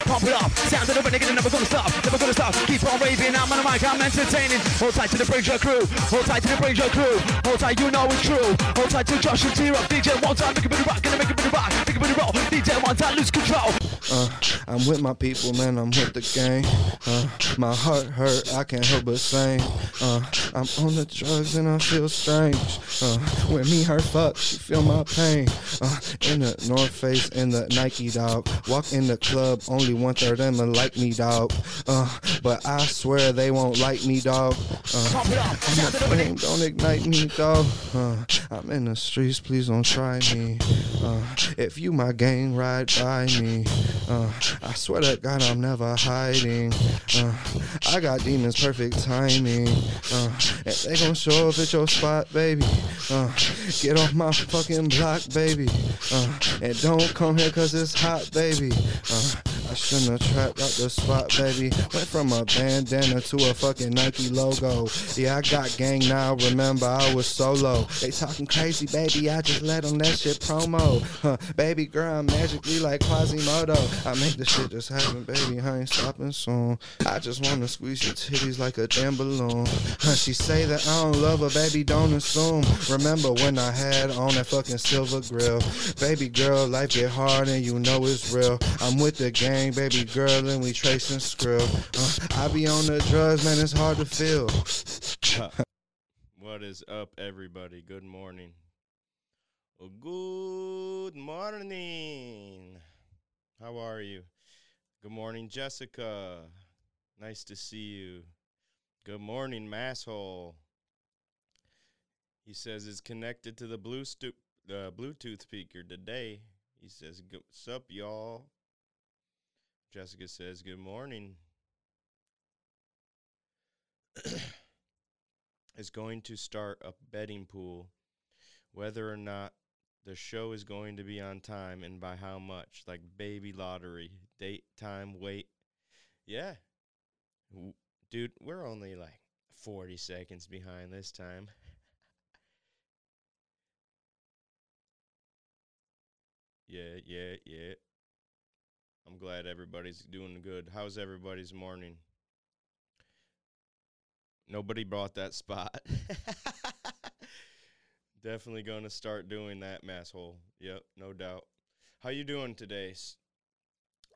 Pump it up, sound of the renegade, never gonna stop, never gonna stop. Keep on raving, I'm on the mic, I'm entertaining. Hold tight to the Brazier crew, hold tight to the Brazier crew. Hold tight, you know it's true. Hold tight to Josh and T-Rock, DJ one time, make a bit of rock, gonna make a bit of rock, make a bit of roll. DJ one time, lose control. Uh, I'm with my people, man. I'm with the gang. Uh, my heart hurt, I can't help but sing. Uh, I'm on the drugs and I feel strange. Uh, when me her fuck, she feel my pain. Uh, in the North Face, in the Nike dog. Walk in the club, only one third of them like me, dog. Uh, but I swear they won't like me, dog. Uh, of the Flame don't ignite me, dog. Uh, I'm in the streets, please don't try me. Uh, if you my gang, ride by me. Uh, I swear to God, I'm never hiding. Uh, I got demons, perfect timing. Uh, and they gon' show up at your spot, baby. Uh, get off my fucking block, baby. Uh, and don't come here cause it's hot, baby. Uh, I shouldn't have trapped out the spot, baby. Went from a bandana to a fucking Nike logo. Yeah, I got gang now. Remember, I was solo. They talking crazy, baby. I just let them that shit promo. Huh, baby girl, I'm magically like Quasimodo. I make the shit just happen, baby. I ain't stopping soon. I just wanna squeeze your titties like a damn balloon. Huh, she say that I don't love her, baby. Don't assume. Remember when I had on that fucking silver grill? Baby girl, life get hard and you know it's real. I'm with the gang, baby girl, and we tracing skrill. Uh, I be on the drugs, man. It's hard to feel. What is up, everybody? Good morning. Well, good morning. How are you? Good morning, Jessica. Nice to see you. Good morning, Masshole. He says it's connected to the blue stu- the Bluetooth speaker today. He says, "Go- "Sup, y'all?" Jessica says, "Good morning." is going to start a betting pool. Whether or not the show is going to be on time and by how much like baby lottery date time wait yeah. W- dude we're only like 40 seconds behind this time. Yeah yeah yeah i'm glad everybody's doing good how's everybody's morning Nobody brought that spot. Definitely going to start doing that, masshole. Yep, no doubt. How you doing today?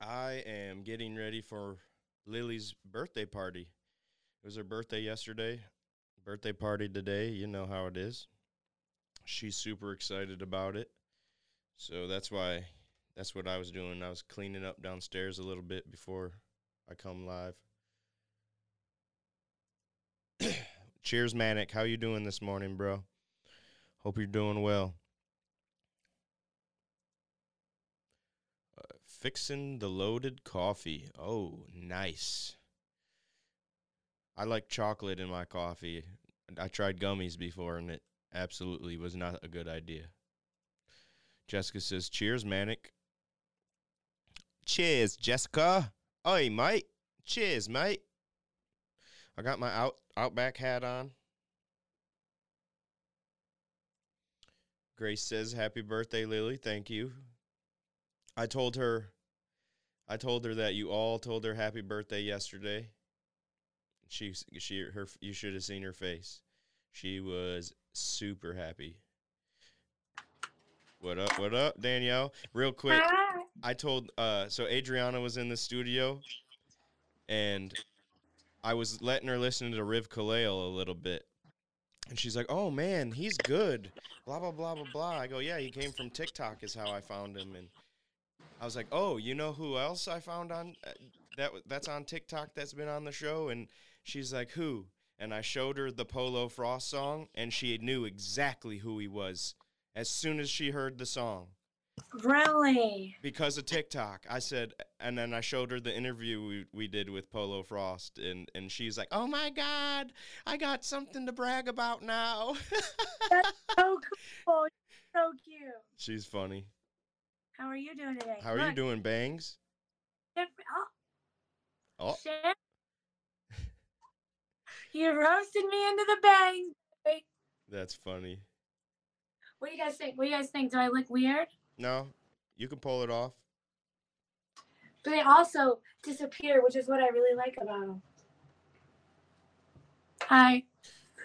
I am getting ready for Lily's birthday party. It was her birthday yesterday. Birthday party today. You know how it is. She's super excited about it. So that's why that's what I was doing. I was cleaning up downstairs a little bit before I come live. Cheers, Manic. How you doing this morning, bro? Hope you're doing well. Uh, fixing the loaded coffee. Oh, nice. I like chocolate in my coffee. I tried gummies before, and it absolutely was not a good idea. Jessica says, "Cheers, Manic." Cheers, Jessica. Oi, mate. Cheers, mate. I got my out Outback hat on. Grace says, "Happy birthday, Lily. Thank you." I told her I told her that you all told her happy birthday yesterday. She she her you should have seen her face. She was super happy. What up? What up, Danielle? Real quick, I told uh so Adriana was in the studio and I was letting her listen to Riv Kaleo a little bit. And she's like, "Oh man, he's good." Blah blah blah blah blah. I go, "Yeah, he came from TikTok is how I found him." And I was like, "Oh, you know who else I found on uh, that that's on TikTok that's been on the show?" And she's like, "Who?" And I showed her the Polo Frost song and she knew exactly who he was as soon as she heard the song Really? because of TikTok. I said, and then I showed her the interview we, we did with Polo Frost, and, and she's like, "Oh my God, I got something to brag about now." So cool. So cute. she's funny. How are you doing today? How are you doing, Bangs? Oh, Oh, you roasted me into the bangs. That's funny. what do you guys think? What do you guys think? Do I look weird? No, you can pull it off. but they also disappear, which is what I really like about them. Hi.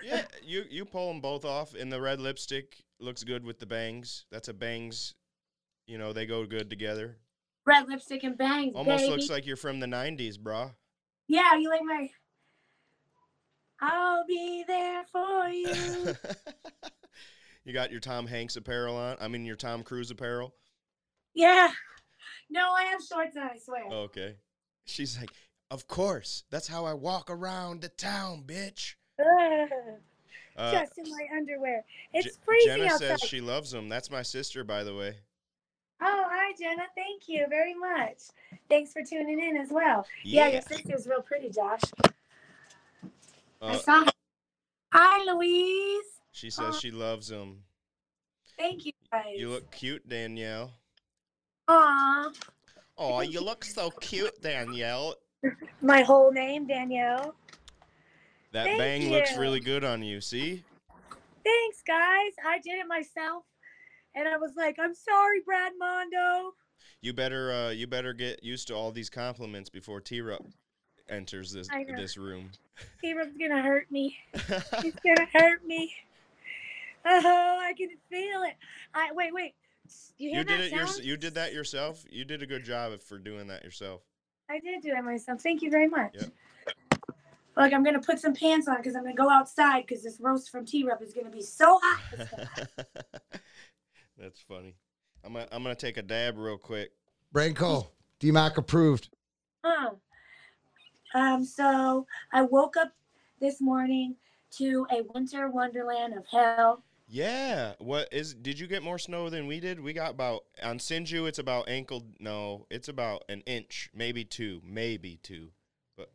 Yeah, you you pull them both off, and the red lipstick looks good with the bangs. That's a bangs. You know, they go good together. Red lipstick and bangs. Almost baby. looks like you're from the '90s, brah. Yeah, you like my. I'll be there for you. you got your Tom Hanks apparel on. I mean, your Tom Cruise apparel. yeah. No, I have shorts on. I swear. Okay. She's like, of course. That's how I walk around the town, bitch. Uh, Just in my underwear. It's Je- freezing Jenna outside. says she loves them. That's my sister, by the way. Oh, hi, Jenna. Thank you very much. Thanks for tuning in as well. Yeah, your sister's real pretty, Josh. I Uh, saw her. Hi, Louise. She says she loves him. Thank you, guys. You look cute, Danielle. Aw. Oh, you look so cute, Danielle. My whole name, Danielle. That Thank bang looks really good on you. See? Thanks, guys. I did it myself. And I was like, I'm sorry, Brad Mondo. You better uh you better get used to all these compliments before T Rup enters this this room. T-Rub's gonna hurt me. He's gonna hurt me. Oh, I can feel it. I wait, wait. You hear you did that it your, sound? you did that yourself? You did a good job for doing that yourself. I did do it myself. Thank you very much. Yep. Look, I'm gonna put some pants on because I'm gonna go outside because this roast from T Rub is gonna be so hot. That's funny. I'm gonna, I'm gonna take a dab real quick. Branko, DMAC approved. Huh. Um, so I woke up this morning to a winter wonderland of hell. Yeah. What is did you get more snow than we did? We got about on Sinju it's about ankle no, it's about an inch, maybe two, maybe two. But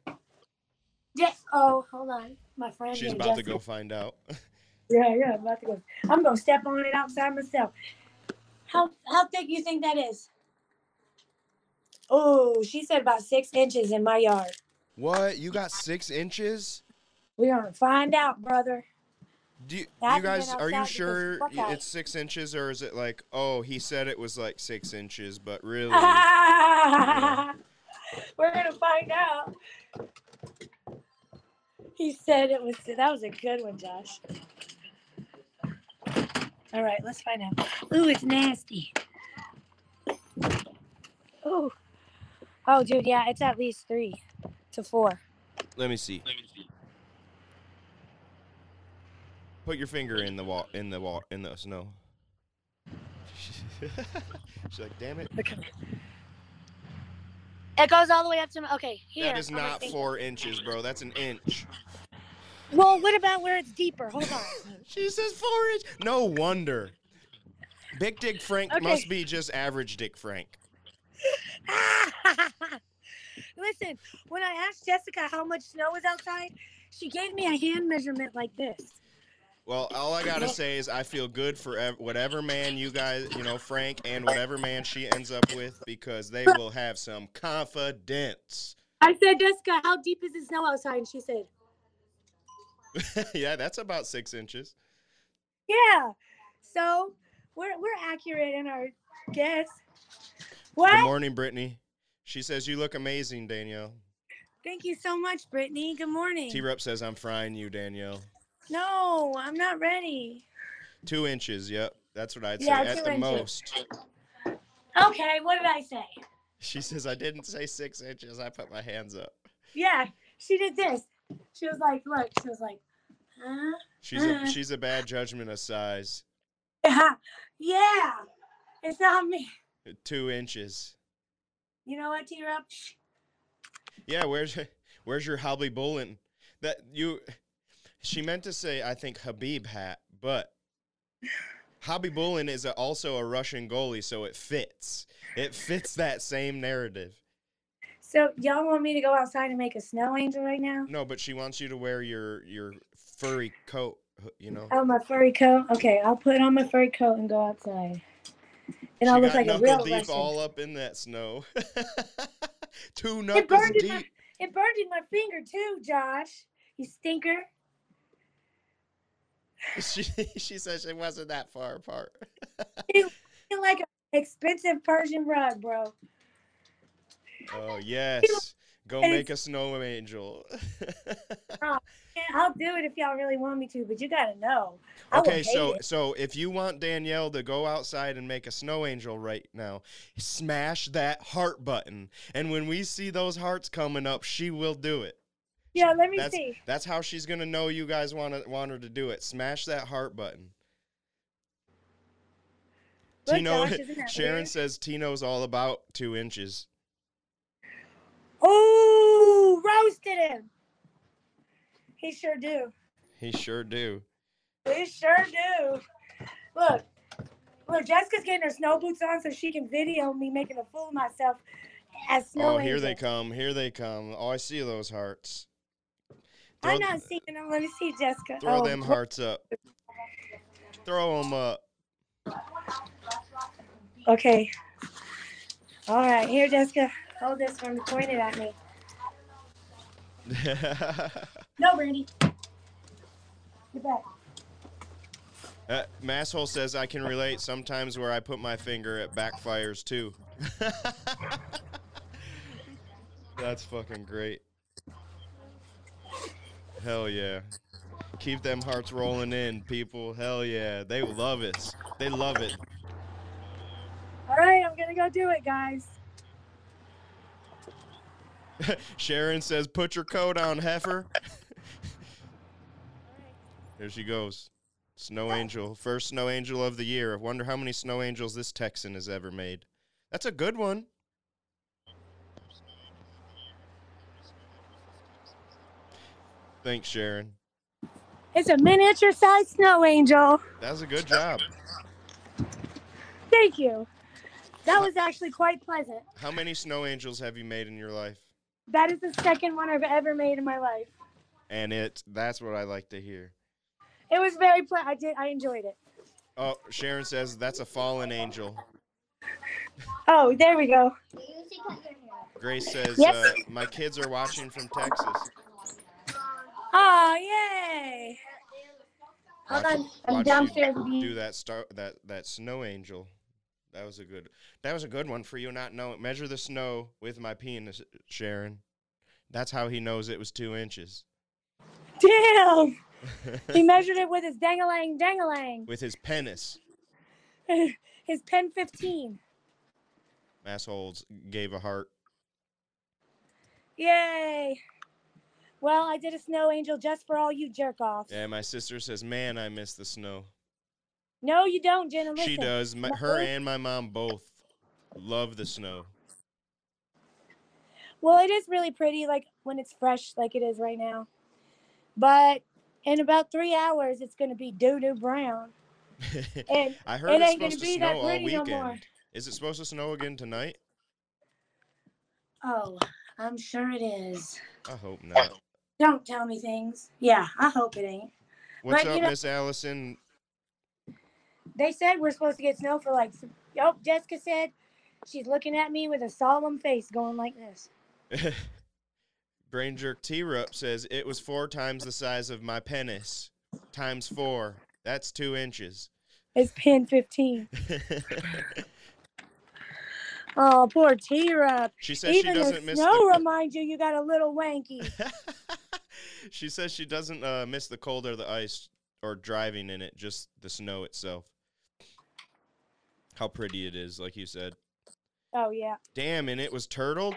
Yeah. Oh, hold on. My friend. she's about to go find out. Yeah, yeah, I'm about to go. I'm gonna step on it outside myself. How how thick you think that is? Oh, she said about six inches in my yard. what? You got six inches? We're gonna find out, brother. Do you, I you guys are you sure fuck y- out. it's six inches or is it like oh he said it was like six inches but really We're gonna find out. He said it was that was a good one, Josh. All right, let's find out. Ooh, it's nasty. Ooh. Oh, dude, yeah, it's at least three to four. let me see. Put your finger in the wall in the wall in the snow. She's like, damn it. It goes all the way up to my. Okay, here. That is not four inches, bro. That's an inch. Well, what about where it's deeper? Hold on. She says four inch. No wonder. Big Dick Frank Okay. must be just average Dick Frank. Listen, when I asked Jessica how much snow was outside, she gave me a hand measurement like this. Well, all I gotta say is I feel good for ev- whatever man you guys, you know, Frank and whatever man she ends up with because they will have some confidence. I said, Jessica, how deep is the snow outside? And she said, yeah, that's about six inches. Yeah. So we're we're accurate in our guess. What? Good morning, Brittany. She says you look amazing, Danielle. Thank you so much, Brittany. Good morning. T Rup says I'm frying you, Danielle. No, I'm not ready. Two inches. Yep, that's what I'd say Yeah, at the inches. most. Okay, what did I say? She says I didn't say six inches. I put my hands up. Yeah, she did this. She was like, look, she was like, huh? She's a she's a bad judgment of size. Yeah, yeah. It's not me. Two inches. You know what, T Rup? Yeah, where's where's your Hobby Bullen? That you she meant to say I think Habib hat, but Hobby Bullen is a, also a Russian goalie, so it fits. It fits that same narrative. So y'all want me to go outside and make a snow angel right now? No, but she wants you to wear your your furry coat. You know. Oh, my furry coat. Okay, I'll put on my furry coat and go outside. And I'll look like a real deep Russian. all up in that snow. Two It knuckles burned, in my, deep. it burned in my finger too, Josh. You stinker. She she says it wasn't that far apart. You feel like an expensive Persian rug, bro. Oh yes. Go make a snow angel. Oh, yeah, I'll do it if y'all really want me to, but you gotta know. I okay, so it. so if you want Danielle to go outside and make a snow angel right now, smash that heart button. And when we see those hearts coming up, she will do it. Yeah, let me That's see. that's how she's gonna know you guys want to want her to do it. Smash that heart button. Look, Tino, Josh, Sharon weird? says Tino's all about two inches. Ooh, roasted him. He sure do. He sure do. He sure do. Look, look, Jessica's getting her snow boots on so she can video me making a fool of myself as snow oh, here they come. Here they come. Oh, I see those hearts. Throw, I'm not seeing them. Let me see, Jessica. throw oh, them hearts up. Throw them up. Okay. All right, here, Jessica. Hold this one. Point it at me. No, Brandy. Get back. Uh, Masshole says I can relate. Sometimes where I put my finger, it backfires too. That's fucking great. Hell yeah. Keep them hearts rolling in, people. Hell yeah. They love it. They love it. All right, I'm gonna go do it, guys. Sharon says, put your coat on, heifer. There she goes. Snow Angel. First Snow Angel of the year. I wonder how many Snow Angels this Texan has ever made. That's a good one. Thanks, Sharon. It's a miniature sized snow angel. That was a good job. Thank you. That was actually quite pleasant. How many Snow Angels have you made in your life? That is the second one I've ever made in my life. And it that's what I like to hear. It was very ple- I did I enjoyed it. Oh, Sharon says that's a fallen angel. Oh, there we go. Grace says Yes. uh, my kids are watching from Texas. Oh, yay. Hold on. I'm downstairs. you with you. do that star that that snow angel. That was a good. That was a good one for you not know. Measure the snow with my penis, Sharon. That's how he knows it was two inches. Damn. He measured it with his dangalang dangalang. with his penis. his pen 15. Assholes gave a heart. Yay. Well, I did a snow angel just for all you jerk offs. Yeah, my sister says, "Man, I miss the snow." No, you don't, Jenna. Listen. She does. My, My her and my mom both love the snow. Well, it is really pretty, like when it's fresh, like it is right now. But in about three hours, it's going to be doo doo brown. And I heard it it's ain't gonna supposed to be snow that all pretty no weekend. more. Is it supposed to snow again tonight? oh, I'm sure it is. I hope not. Don't tell me things. Yeah, I hope it ain't. What's But, up, Miss Allison? They said we're supposed to get snow for like. Oh, Jessica said she's looking at me with a solemn face, going like this. Brain Jerk T Rup says it was four times the size of my penis. Times four. That's two inches. It's pin 15. Oh, poor T-Rup. she says she Even the doesn't miss snow the. reminds you you got a little wanky. she says she doesn't uh, miss the cold or the ice or driving in it, just the snow itself. How pretty it is, like you said. Oh yeah. Damn, and it was turtled.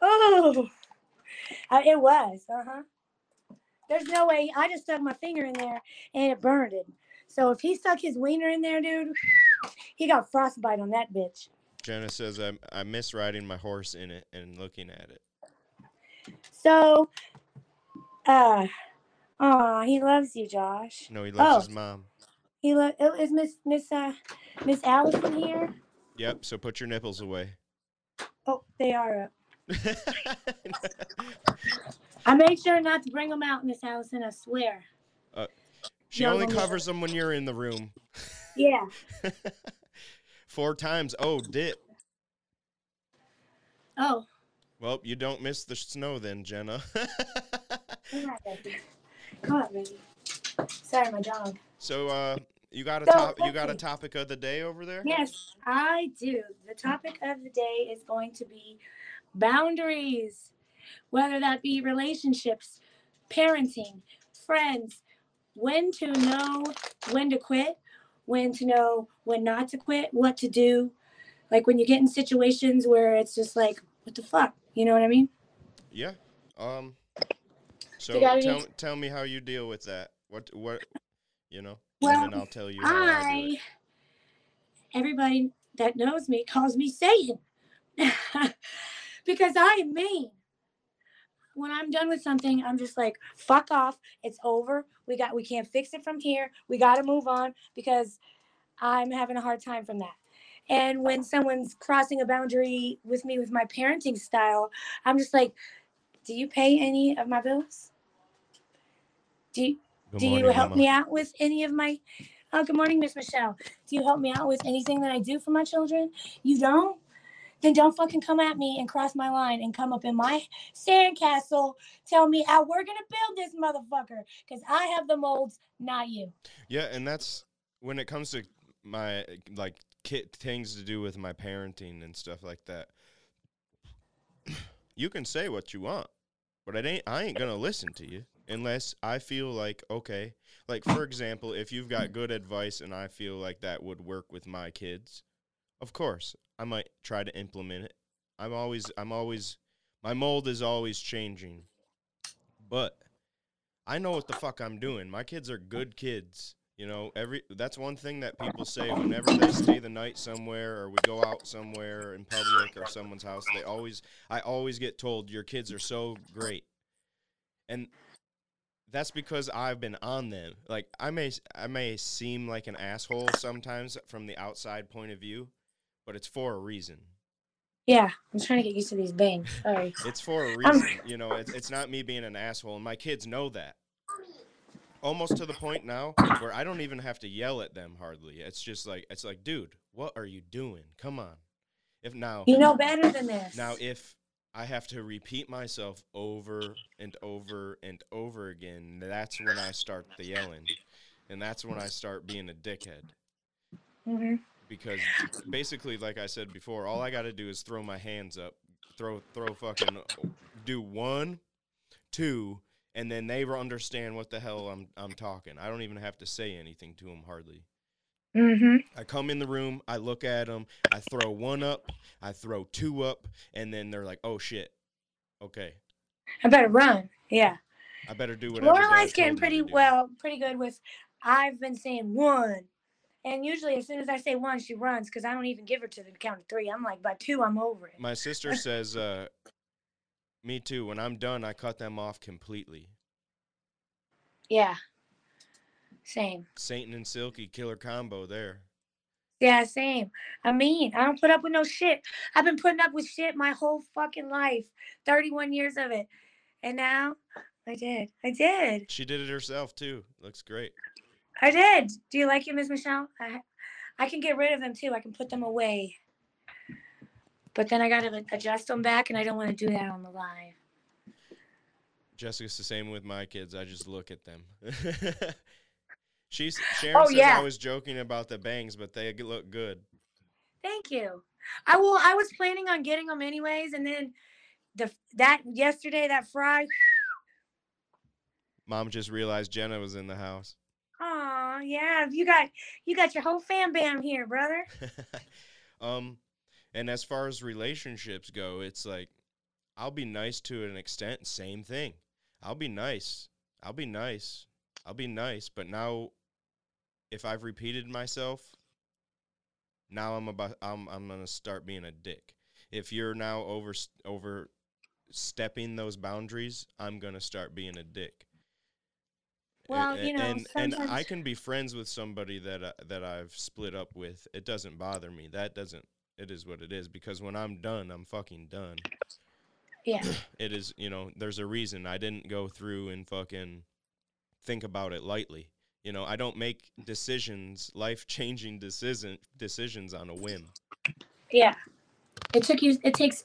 Oh, uh, it was. Uh huh. There's no way. I just stuck my finger in there and it burned it. So if he stuck his wiener in there, dude, he got frostbite on that bitch. Jenna says I I miss riding my horse in it and looking at it. So, uh, oh, he loves you, Josh. No, he loves Oh. his mom. He lo- oh, is Miss Miss uh Miss Allison here? Yep. So put your nipples away. Oh, they are up. I made sure not to bring them out, Miss Allison. I swear. she No, only covers them when you're in the room. Yeah. Four times. Oh, dip. Oh. Well, you don't miss the snow then, Jenna. Come on, baby. Come on, baby. Sorry, my dog. so, uh, you got a So, top you got a topic of the day over there? Yes, I do. The topic of the day is going to be boundaries, whether that be relationships, parenting, friends, when to know when to quit, when to know when not to quit, what to do. Like when you get in situations where it's just like, what the fuck? You know what I mean? Yeah. Um. So You got any- tell tell me how you deal with that. What what you know, Well, and then I'll tell you how I do I, it. everybody that knows me calls me Satan because I am mean. When I'm done with something, I'm just like, fuck off. It's over. We got, we can't fix it from here. We got to move on because I'm having a hard time from that. And when someone's crossing a boundary with me with my parenting style, I'm just like, do you pay any of my bills? Do you, Good do morning, you help Mama. me out with any of my oh good morning miss michelle do you help me out with anything that i do for my children you don't then don't fucking come at me and cross my line and come up in my sandcastle tell me how we're gonna build this motherfucker because i have the molds not you Yeah, and that's when it comes to my like kid things to do with my parenting and stuff like that. You can say what you want, but it ain't I ain't gonna listen to you unless I feel like okay. Like for example, if you've got good advice and I feel like that would work with my kids, of course I might try to implement it. I'm always I'm always my mold is always changing, but I know what the fuck I'm doing. My kids are good kids. You know, every that's one thing that people say whenever they stay the night somewhere or we go out somewhere in public or someone's house, they always I always get told your kids are so great. And that's because I've been on them. Like I may I may seem like an asshole sometimes from the outside point of view, but it's for a reason. yeah i'm trying to get used to these bangs sorry It's for a reason. you know, it's, it's not me being an asshole, and my kids know that. Almost to the point now where I don't even have to yell at them hardly. It's just like it's like, dude, what are you doing? Come on. If now you know better than this now if I have to repeat myself over and over and over again, that's when I start the yelling. And that's when I start being a dickhead hmm because basically like I said before, all I got to do is throw my hands up, throw throw fucking do one, two, and then they will understand what the hell I'm I'm talking. I don't even have to say anything to them hardly. Mm-hmm. I come in the room, I look at them, I throw one up, I throw two up, and then they're like, "Oh shit, okay, i better run yeah I better do whatever." Lorelai's getting pretty well, pretty good with. I've been saying one, and usually as soon as I say one, she runs because I don't even give her to the count of three. I'm like, by two, I'm over it. My sister says, uh, "Me too. When I'm done, I cut them off completely." Yeah. Same. Satan and Silky killer combo there. Yeah, same. I mean, I don't put up with no shit. I've been putting up with shit my whole fucking life, 31 years of it, and now I did. I did. She did it herself too. Looks great. I did. Do you like it, Miss Michelle? I, I can get rid of them too. I can put them away. But then I got to adjust them back, and I don't want to do that on the live. Jessica's the same with my kids. I just look at them. She's oh, Sharon Oh, says yeah. I was joking about the bangs, but they look good. Thank you. I will. I was planning on getting them anyways, and then the that yesterday that fry. Mom just realized Jenna was in the house. Oh yeah, you got you got your whole fam bam here, brother. um, and as far as relationships go, it's like I'll be nice to an extent. Same thing. I'll be nice. I'll be nice. I'll be nice. But now, if I've repeated myself, now I'm about I'm I'm gonna start being a dick. If you're now over overstepping those boundaries, I'm gonna start being a dick. Well, a- you know, and and I can be friends with somebody that I, that I've split up with. It doesn't bother me. That doesn't. It is what it is. Because when I'm done, I'm fucking done. Yeah. It is. You know, there's a reason I didn't go through and fucking think about it lightly. You know, I don't make decisions, life changing decision decisions on a whim. Yeah. It took you. It takes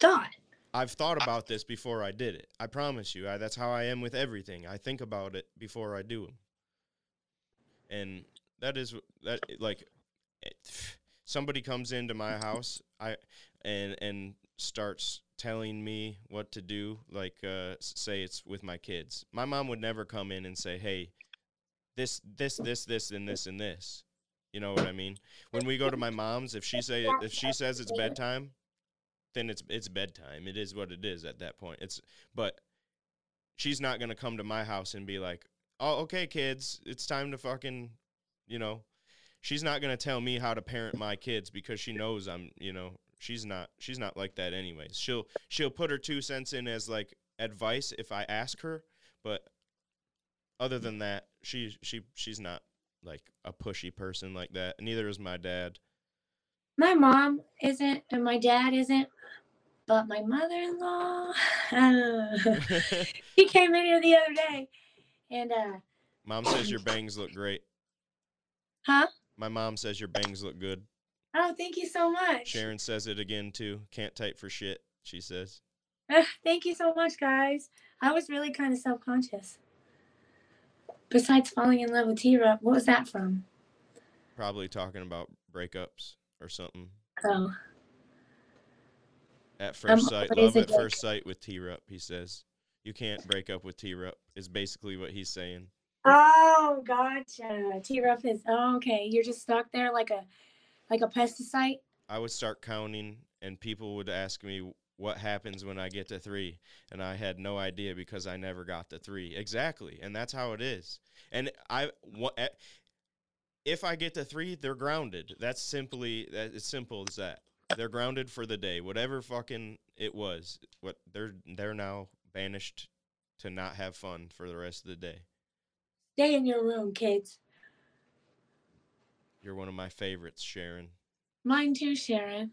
thought. I've thought about this before I did it. I promise you. I, that's how I am with everything. I think about it before I do them. And that is that like it, somebody comes into my house I and and starts telling me what to do like uh say it's with my kids. My mom would never come in and say, "Hey, this this this this and this and this." You know what I mean? When we go to my mom's, if she say if she says it's bedtime, then it's it's bedtime. It is what it is at that point. It's but she's not gonna come to my house and be like, "Oh, okay, kids, it's time to fucking," you know. She's not gonna tell me how to parent my kids because she knows I'm, you know, she's not she's not like that anyways. She'll she'll put her two cents in as like advice if I ask her, but other than that, she she she's not like a pushy person like that. Neither is my dad. My mom isn't, and my dad isn't, but my mother-in-law, he came in here the other day, and uh, Mom says your bangs look great. huh? My mom says your bangs look good. Oh, thank you so much. Sharon says it again too. Can't type for shit, she says. Uh, thank you so much, guys. I was really kind of self-conscious. Besides falling in love with T-Rup, what was that from? Probably talking about breakups or something. Oh, At first sight, love at first sight with T Rup, he says. You can't break up with T Rup, is basically what he's saying. oh, gotcha. T-Rup is oh, okay. You're just stuck there like a, like a pesticide. I would start counting, and people would ask me what happens when I get to three, and I had no idea because I never got to three. Exactly, and that's how it is. And I, wha- eh, if I get to three, they're grounded. That's simply that. It's simple as that. They're grounded for the day. Whatever fucking it was, what they're they're now banished to not have fun for the rest of the day. Stay in your room, kids. You're one of my favorites, Sharon. Mine too, Sharon.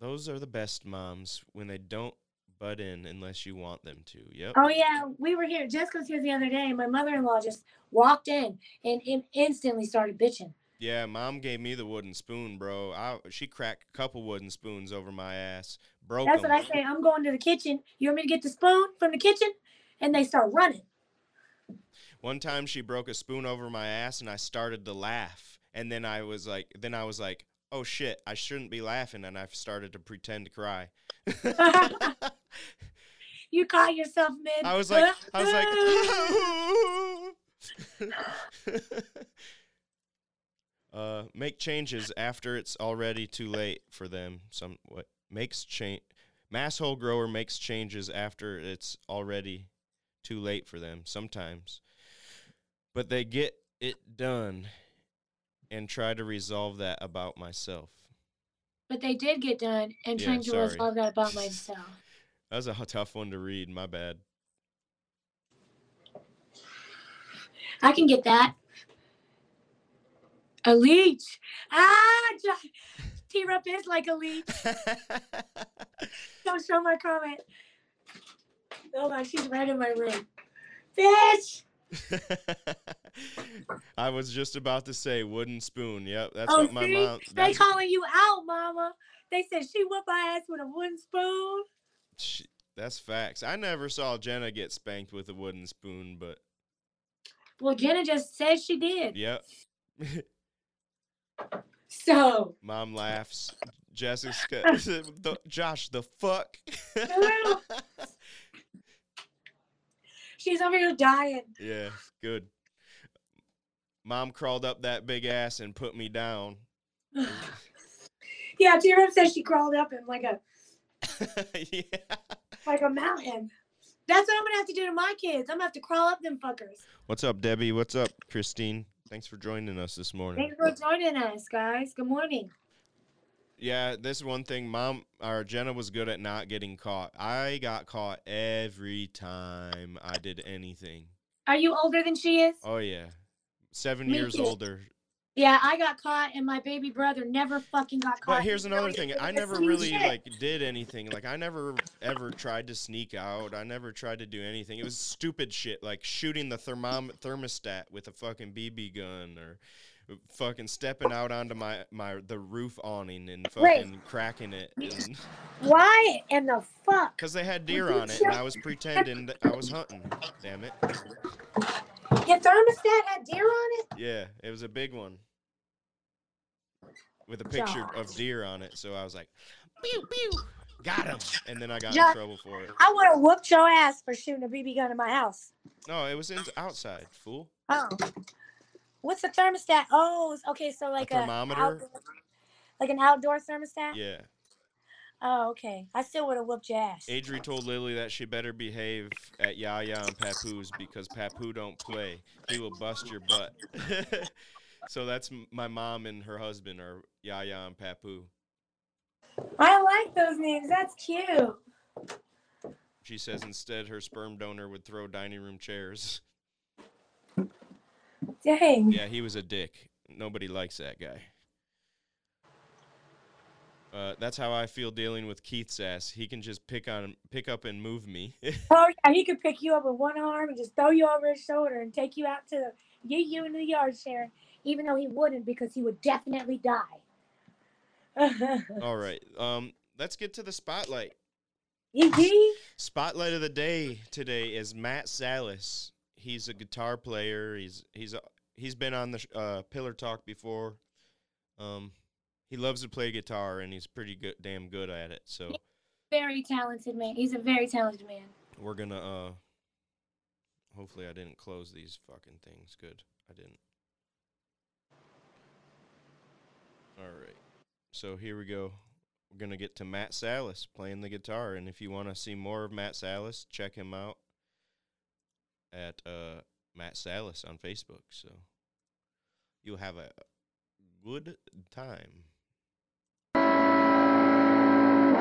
Those are the best moms when they don't butt in unless you want them to. Yep. Oh yeah, we were here. Jessica was here the other day, and my mother-in-law just walked in and, and instantly started bitching. Yeah, mom gave me the wooden spoon, bro. I, she cracked a couple wooden spoons over my ass. Broke That's what I say. I'm going to the kitchen. You want me to get the spoon from the kitchen? And they start running. One time she broke a spoon over my ass and I started to laugh. And then I was like then I was like, "Oh shit, I shouldn't be laughing." And I started to pretend to cry. You caught yourself mid. I was like I was like Uh make changes after it's already too late for them. Some what makes change masshole grower makes changes after it's already too late for them sometimes. But they get it done and try to resolve that about myself. but they did get done and Yeah, trying to sorry. resolve that about myself. That was a tough one to read. My bad. I can get that. A leech. Ah, T Rup is like a leech. Don't show my comment. Oh my, she's right in my room. Bitch! I was just about to say wooden spoon. Yep, that's oh, what my see? mom. they calling you out, mama. They said she whooped my ass with a wooden spoon. Sh- that's facts. I never saw Jenna get spanked with a wooden spoon, but Well, Jenna just said she did. yep. So, Mom laughs. Jessica, the, Josh, the fuck. she's over here dying. yeah, good. Mom crawled up that big ass and put me down. yeah, Rup says she crawled up him like a yeah. like a mountain. That's what I'm gonna have to do to my kids. I'm gonna have to crawl up them fuckers. What's up, Debbie? What's up, Christine? Thanks for joining us this morning. Thanks for joining us, guys. Good morning. Yeah, this is one thing. Mom or Jenna was good at not getting caught. I got caught every time I did anything. Are you older than she is? Oh yeah, seven Me years too. older. Yeah, I got caught, and my baby brother never fucking got caught. But here's another thing. I never really shit. like did anything. Like I never ever tried to sneak out. I never tried to do anything. It was stupid shit like shooting the thermom- thermostat with a fucking BB gun or fucking stepping out onto my my the roof awning and Wait. fucking cracking it and Why in the fuck? cuz they had deer on it and I was pretending that I was hunting. Damn it. Your thermostat had deer on it? Yeah, it was a big one with a picture of deer on it. So I was like, pew pew, got him, and then I got Josh. in trouble for it. I would have whooped your ass for shooting a BB gun in my house. No, it was in, outside, fool. Oh. What's a thermostat? Oh, okay, so like a, thermometer? outdoor- like an outdoor thermostat? Yeah. Oh, okay. I still would have whooped your ass. Adri told Lily that she better behave at Yaya and Papoose because Papu don't play. He will bust your butt. so that's my mom and her husband are Yaya and Papu. I like those names. That's cute. She says instead her sperm donor would throw dining room chairs. Dang. Yeah, he was a dick. Nobody likes that guy. Uh, that's how I feel dealing with Keith's ass. He can just pick on, pick up and move me. Oh yeah, he could pick you up with one arm and just throw you over his shoulder and take you out to the get you into the yard, Sharon. Even though he wouldn't, because he would definitely die. All right. Um, let's get to the spotlight. Spotlight of the day today is Matt Salas. He's a guitar player. He's he's a, he's been on the uh, Pillar Talk before. Um, he loves to play guitar and he's pretty good, damn good at it. So very talented man. He's a very talented man. we're gonna uh. Hopefully, I didn't close these fucking things. Good, I didn't. All right, so here we go. We're gonna get to Matt Salas playing the guitar, and if you want to see more of Matt Salas, check him out at uh, Matt Salas on Facebook. So you'll have a good time.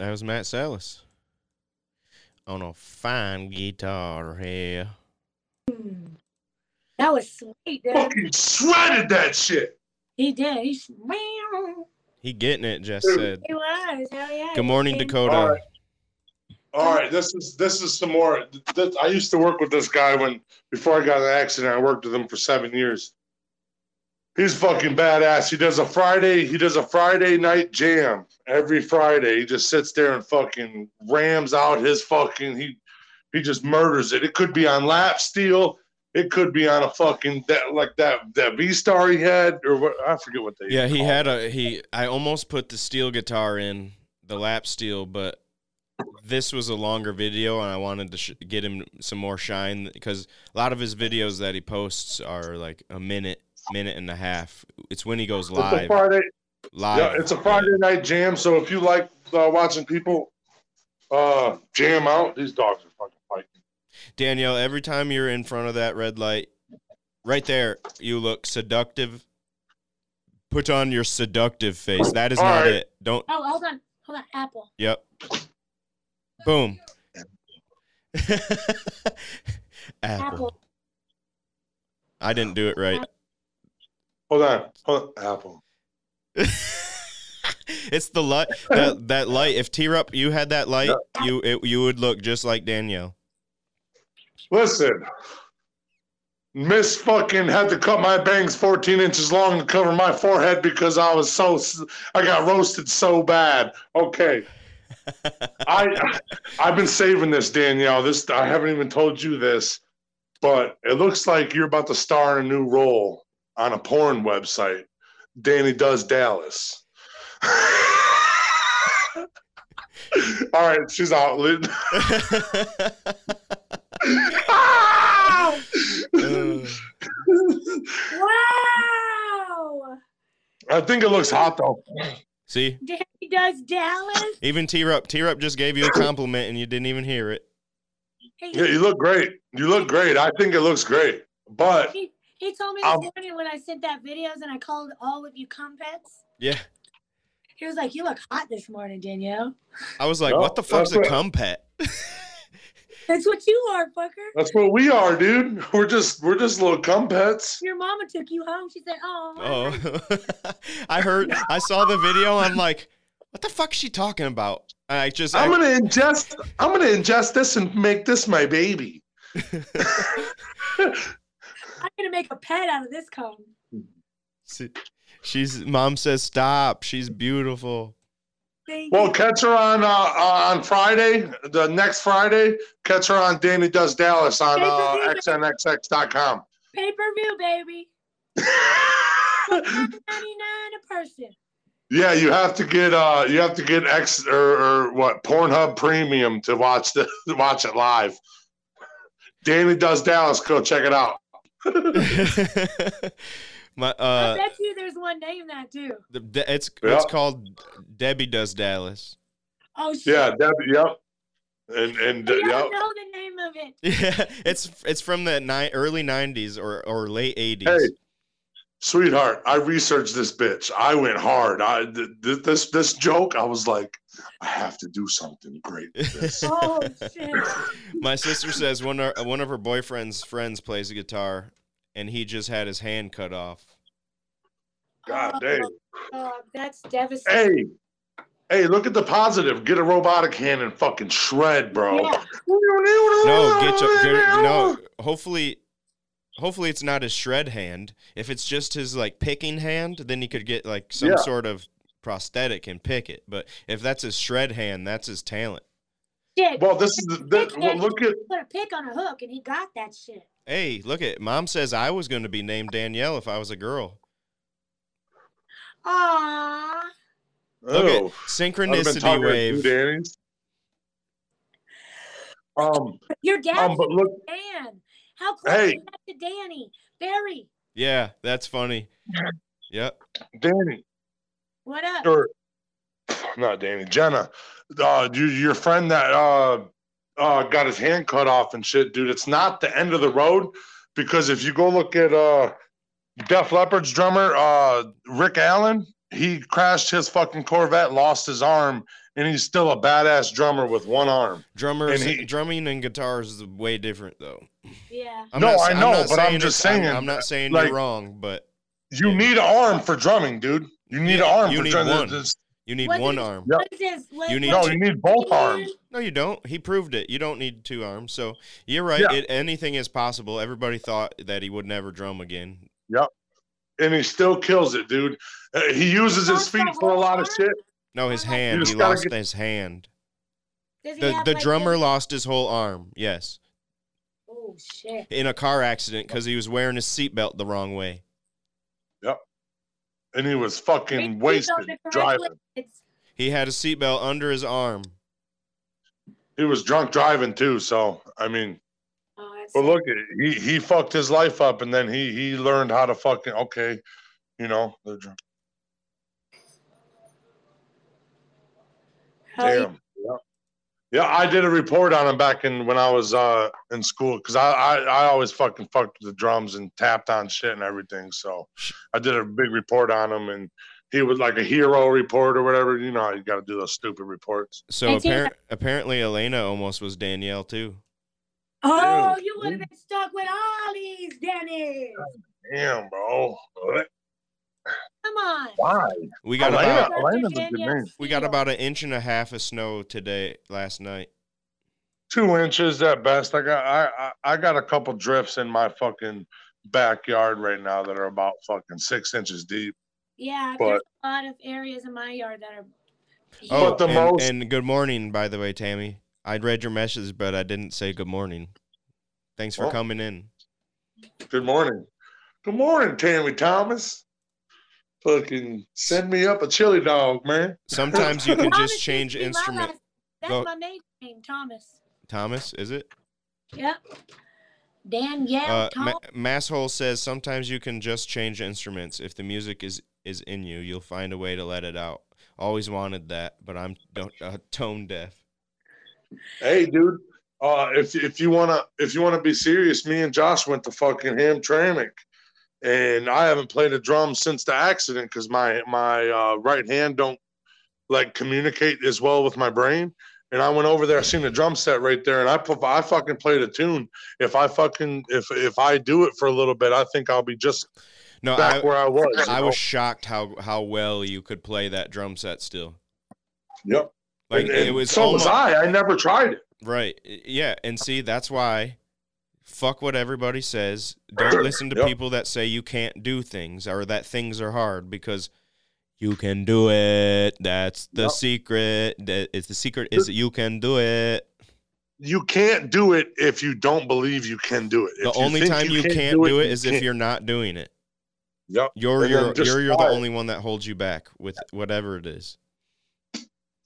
That was Matt Salas on a fine guitar here. That was sweet, dude. Fucking shredded that shit. He did. He, sh- He getting it, Jess Dude. said. he was. Hell yeah. Good morning, Dakota. All right. All right, this is this is some more. This, I used to work with this guy when before I got in an accident. I worked with him for seven years. He's fucking badass. He does a Friday. He does a Friday night jam every Friday. He just sits there and fucking rams out his fucking. He he just murders it. It could be on lap steel. It could be on a fucking that like that that V star he had or what I forget what they. Yeah, he had it. a he. I almost put the steel guitar in the lap steel, but this was a longer video, and I wanted to sh- get him some more shine because a lot of his videos that he posts are like a minute, minute and a half. It's when he goes live. Friday. Live. Yeah, it's a Friday night jam. So if you like uh, watching people uh, jam out, these dogs are fucking fighting. Danielle, every time you're in front of that red light, right there, you look seductive. Put on your seductive face. That is All not right. it. Don't. Oh, hold on. Hold on. Apple. Yep. Boom. Apple. Apple. I didn't do it right. Hold on, hold on. Apple. it's the light. That that light. If T Rup, you had that light, you it, you would look just like Danielle. Listen, Miss fucking had to cut my bangs 14 inches long to cover my forehead because I was so I got roasted so bad. Okay. I I've been saving this, Danielle. This I haven't even told you this, but it looks like you're about to star in a new role on a porn website. Danny does Dallas. All right, she's out. Ah! Uh, Wow. I think it looks hot though. see, Danny does Dallas. even T Rup, T Rup just gave you a compliment and you didn't even hear it. He, Yeah, you look great. You look great. I think it looks great. But he, he told me this Um, morning when I sent that videos and I called all of you cumpets. Yeah, He was like, "You look hot this morning, Danielle." I was like, Well, what the fuck's a that's cum pet? That's what you are, fucker. that's what we are, dude. We're just we're just little cum pets. Your mama took you home. She said, "Oh, Oh, I heard, I saw the video. I'm like, what the fuck's she talking about? And I just, I'm I, gonna ingest I'm gonna ingest this and make this my baby. I'm gonna make a pet out of this cone. see- she's, mom says, stop. She's beautiful. Thank Well, you. catch her on uh, uh, on Friday, the next Friday. Catch her on Danny Does Dallas on uh, xnxx.com. Pay per view, baby. Ninety nine a person. Yeah, you have to get uh you have to get X or, or what Pornhub Premium to watch the watch it live. Danny does Dallas. Go check it out. My, I uh, bet you there's one name that too. the, the- it's, Yeah. it's called Debbie Does Dallas. Oh shit! Yeah, Debbie. Yep. And and I uh, don't yep. know the name of it. Yeah, it's it's from the ni- early '90s or or late '80s. Hey, sweetheart, I researched this bitch. I went hard. I th- th- this this joke. I was like, I have to do something great with this. Oh shit! My sister says one of one of her boyfriend's friends plays a guitar, and he just had his hand cut off. God Oh, dang. oh, that's devastating. Hey, hey, look at the positive. Get a robotic hand and fucking shred, bro. Yeah. No, get your get, no. Hopefully, hopefully it's not his shred hand. If it's just his like picking hand, then he could get like some Yeah. sort of prosthetic and pick it. But if that's his shred hand, that's his talent. Shit. Well, this is the, the- well, look at Put a pick on a hook, and he got that shit. Hey, look at mom says I was going to be named Danielle if I was a girl. Aww. Look oh, at I'd have been synchronicity wave. Um, Your dad's um, but look, a man. How close Hey. is that to Danny? Barry. Yeah, that's funny. Yep. Danny, What up? or not Danny, Jenna, uh, you, your friend that uh, uh, got his hand cut off and shit, dude. It's not the end of the road because if you go look at uh, Def Leppard's drummer, uh, Rick Allen, he crashed his fucking Corvette, lost his arm, and he's still a badass drummer with one arm. Drummers, And he- drumming and guitars is way different though. Yeah. I'm No, not, I I'm know, but I'm just it's- I'm- saying, I'm, not saying like- you're wrong, but You Yeah. need an arm for drumming, dude. You need Yeah, an arm you for need drumming. one. This- you need What one is- arm. Yeah. What is? What- You need No, what- you need both arms. No, you don't. He proved it. You don't need two arms. So you're right. Yeah. It, anything is possible. Everybody thought that he would never drum again. And he still kills it, dude. Uh, he uses his feet for a lot of shit. No, his hand. He just lost get- his hand. Does he The have, the like, drummer this- lost his whole arm. Yes, Oh shit. in a car accident because he was wearing his seatbelt the wrong way. Yep. And he was fucking the wasted driving. It's He had a seatbelt under his arm. He was drunk driving too. So I mean, that's but look, he he fucked his life up, and then he he learned how to fucking okay, you know. they're drunk. how he- Damn. Yeah. Yeah, I did a report on him back in when I was uh in school because I, I I always fucking fucked the drums and tapped on shit and everything. So I did a big report on him and he was like a hero report or whatever. You know, you got to do those stupid reports. So And appar- apparently, Elena almost was Danielle too. Oh, Dude. you would have been stuck with all these, Dennis. Damn, bro. Come on. Why? We got Elena- about Dr. Elena's a good name. we got about an inch and a half of snow today last night. Two inches at best. I got I, I I got a couple drifts in my fucking backyard right now that are about fucking six inches deep. Yeah, But- there's a lot of areas in my yard that are. Oh, But the and, most- and good morning, by the way, Tammy. I read your message, but I didn't say good morning. Thanks for Oh. coming in. Good morning. Good morning, Tammy Thomas. Fucking send me up a chili dog, man. Sometimes you can Thomas just change to my instrument. That's Go- my maiden name, Thomas. Thomas, is it? Yep. Danielle Uh, Thomas. Ma- Masshole says sometimes you can just change instruments. If the music is is in you, you'll find a way to let it out. Always wanted that, but I'm don't, uh, tone deaf. Hey, dude. Uh, if if you wanna if you wanna be serious, me and Josh went to fucking Hamtramck, and I haven't played a drum since the accident because my my uh, right hand don't like communicate as well with my brain. And I went over there, I seen the drum set right there, and I put I fucking played a tune. If I fucking if if I do it for a little bit, I think I'll be just No, back I, where I was. I know? was shocked how how well you could play that drum set still. Yep. Like And- it was so almost, was I. I never tried it. right. Yeah, and see that's why fuck what everybody says. Don't listen to Yep. people that say you can't do things or that things are hard because you can do it. That's the Yep. secret. That is the secret is that you can do it. You can't do it if you don't believe you can do it. The If you only time you can't, do do it you is if you're not doing it. Yep. You're And you're you're, you're the only one that holds you back with whatever it is.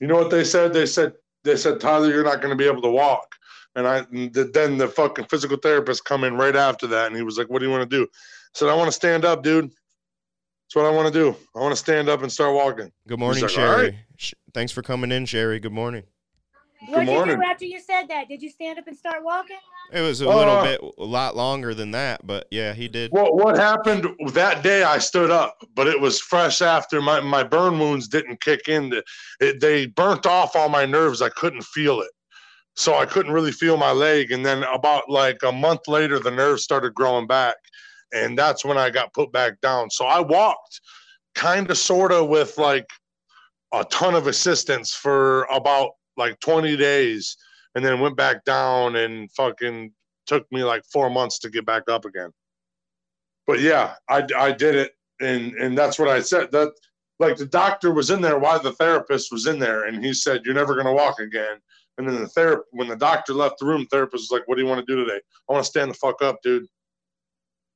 You know what they said? They said they said Tyler, you're not going to be able to walk. And I and then the fucking physical therapist come in right after that, and he was like, "What do you want to do?" I said, "I want to stand up, dude. That's what I want to do. I want to stand up and start walking." Good morning, like, Sherry. right." Thanks for coming in, Sherry. Good morning. What'd you morning. do after you said that? Did you stand up and start walking? It was a little Uh, bit, a lot longer than that, but yeah, he did. Well, what happened that day? I stood up, but it was fresh after my, my burn wounds didn't kick in. The- It, they burnt off all my nerves. I couldn't feel it. So I couldn't really feel my leg. And then about like a month later, the nerves started growing back. And that's when I got put back down. So I walked kind of, sort of with like a ton of assistance for about like 20 days and then went back down and fucking took me like four months to get back up again but yeah, I, I did it, and and that's what I said. That like the doctor was in there while the therapist was in there, and he said you're never gonna walk again. And then the therapist, when the doctor left the room, the therapist was like, "What do you want to do today?" I want to stand the fuck up, dude.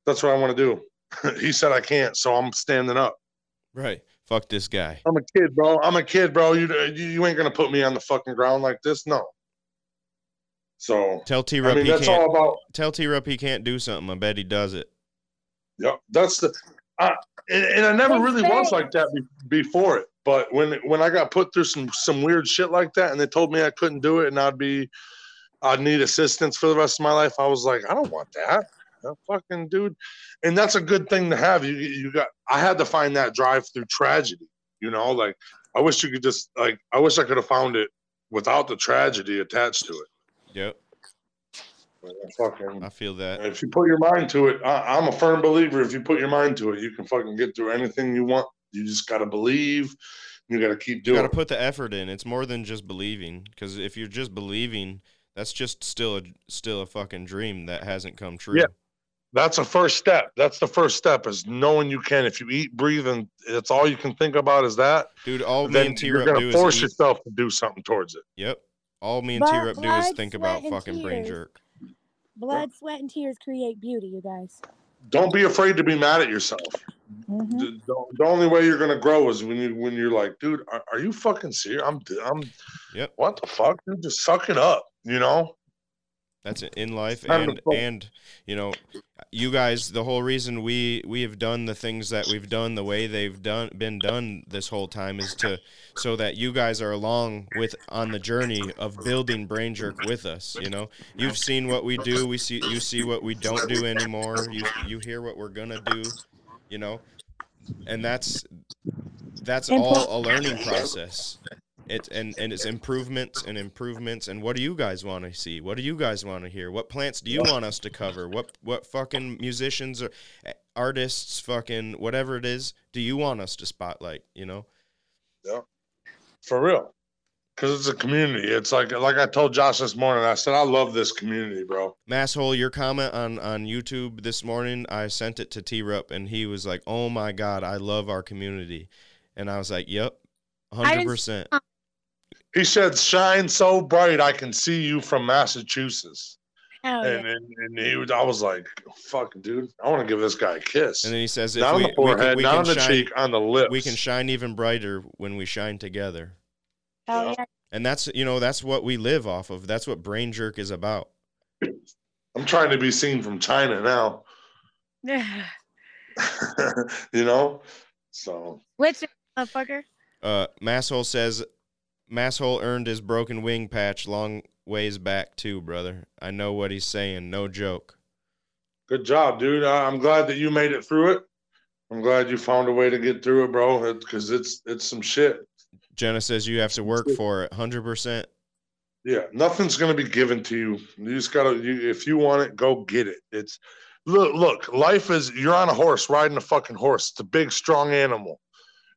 That's what I want to do. he said I can't, so I'm standing up. Right. Fuck this guy. I'm a kid, bro. I'm a kid, bro. You you, you ain't gonna put me on the fucking ground like this, no. So Tell T I Rup mean, he that's can't. all about Tell T Rup he can't do something. I bet he does it. Yep, that's the. Uh, and, and I never It's really was like that be, before it. But when when I got put through some some weird shit like that, and they told me I couldn't do it, and I'd be, I'd need assistance for the rest of my life. I was like, I don't want that, that fucking dude. And that's a good thing to have. You you got. I had to find that drive through tragedy. You know, like I wish you could just like I wish I could have found it without the tragedy attached to it. Yep, I fucking, I feel that. if you put your mind to it, I, I'm a firm believer. If you put your mind to it, you can fucking get through anything you want. You just gotta believe. You gotta keep You doing. got to put the effort in. It's more than just believing. Because if you're just believing, that's just still a still a fucking dream that hasn't come true. Yeah. That's a first step. That's the first step is knowing you can. If you eat, breathe, and that's all you can think about is that, dude. All me then and you're gonna force yourself to do something towards it. Yep. All me and But T Rup do is think about and fucking brain jerk. Blood, sweat, and tears create beauty, you guys. Don't be afraid to be mad at yourself. Mhm. The, the- the only way you're gonna grow is when you when you're like, dude, are, are you fucking serious? I'm I'm. Yep. What the fuck, dude? Just suck it up. You know. That's it in life, and and you know, you guys. The whole reason we we have done the things that we've done the way they've done been done this whole time is to so that you guys are along with on the journey of building Brain Jerk with us. You know, you've seen what we do. We see you see what we don't do anymore. You you hear what we're gonna do. You know, and that's that's all a learning process. It's and and it's improvements and improvements. And what do you guys want to see? What do you guys want to hear? What plants do you want us to cover? What what fucking musicians or artists, fucking whatever it is, do you want us to spotlight? You know. Yeah, For real. Because it's a community. It's like like I told Josh this morning. I said I love this community, bro. Masshole, your comment on on YouTube this morning, I sent it to T Rup and he was like, "Oh my god, I love our community," and I was like, "Yep, hundred percent." He said, "Shine so bright, I can see you from Massachusetts." Hell And yeah. and, and he was, I was like, "Fuck, dude, I want to give this guy a kiss." And then he says, "If not on we, the forehead, we can, we not on the shine, cheek, on the lips. we can shine even brighter when we shine together." Hell yeah. And that's you know that's what we live off of. That's what Brain Jerk is about. I'm trying to be seen from China now. Yeah. you know, so Which motherfucker? Uh, Masshole says, Masshole earned his broken wing patch long ways back too, brother. I know what he's saying. No joke. good job, dude. I'm glad that you made it through it. I'm glad you found a way to get through it, bro. Because it's it's some shit. Jenna says you have to work for it. Hundred percent. Yeah, nothing's gonna be given to you. You just gotta. You, if you want it, go get it. It's look, look. Life is you're on a horse riding a fucking horse. It's a big, strong animal.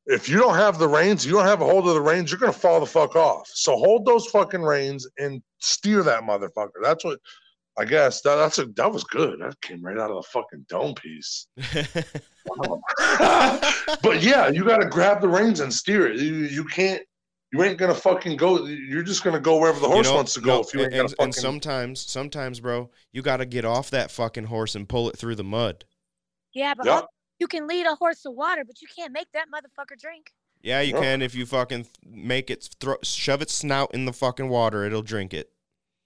If you don't have the reins, you don't have a hold of the reins. You're gonna fall the fuck off. So hold those fucking reins and steer that motherfucker. That's what. I guess that, that's a that was good. That came right out of the fucking dome piece. But yeah, you got to grab the reins and steer it. You, you can't. You ain't gonna fucking go. You're just gonna go wherever the horse You know, wants to go. no, if you ain't and, gonna and, fucking. and sometimes, sometimes, bro, you got to get off that fucking horse and pull it through the mud. Yeah, but Yep. Also you can lead a horse to water, but you can't make that motherfucker drink. Yeah, you can if you fucking make it throw, shove its snout in the fucking water. It'll drink it.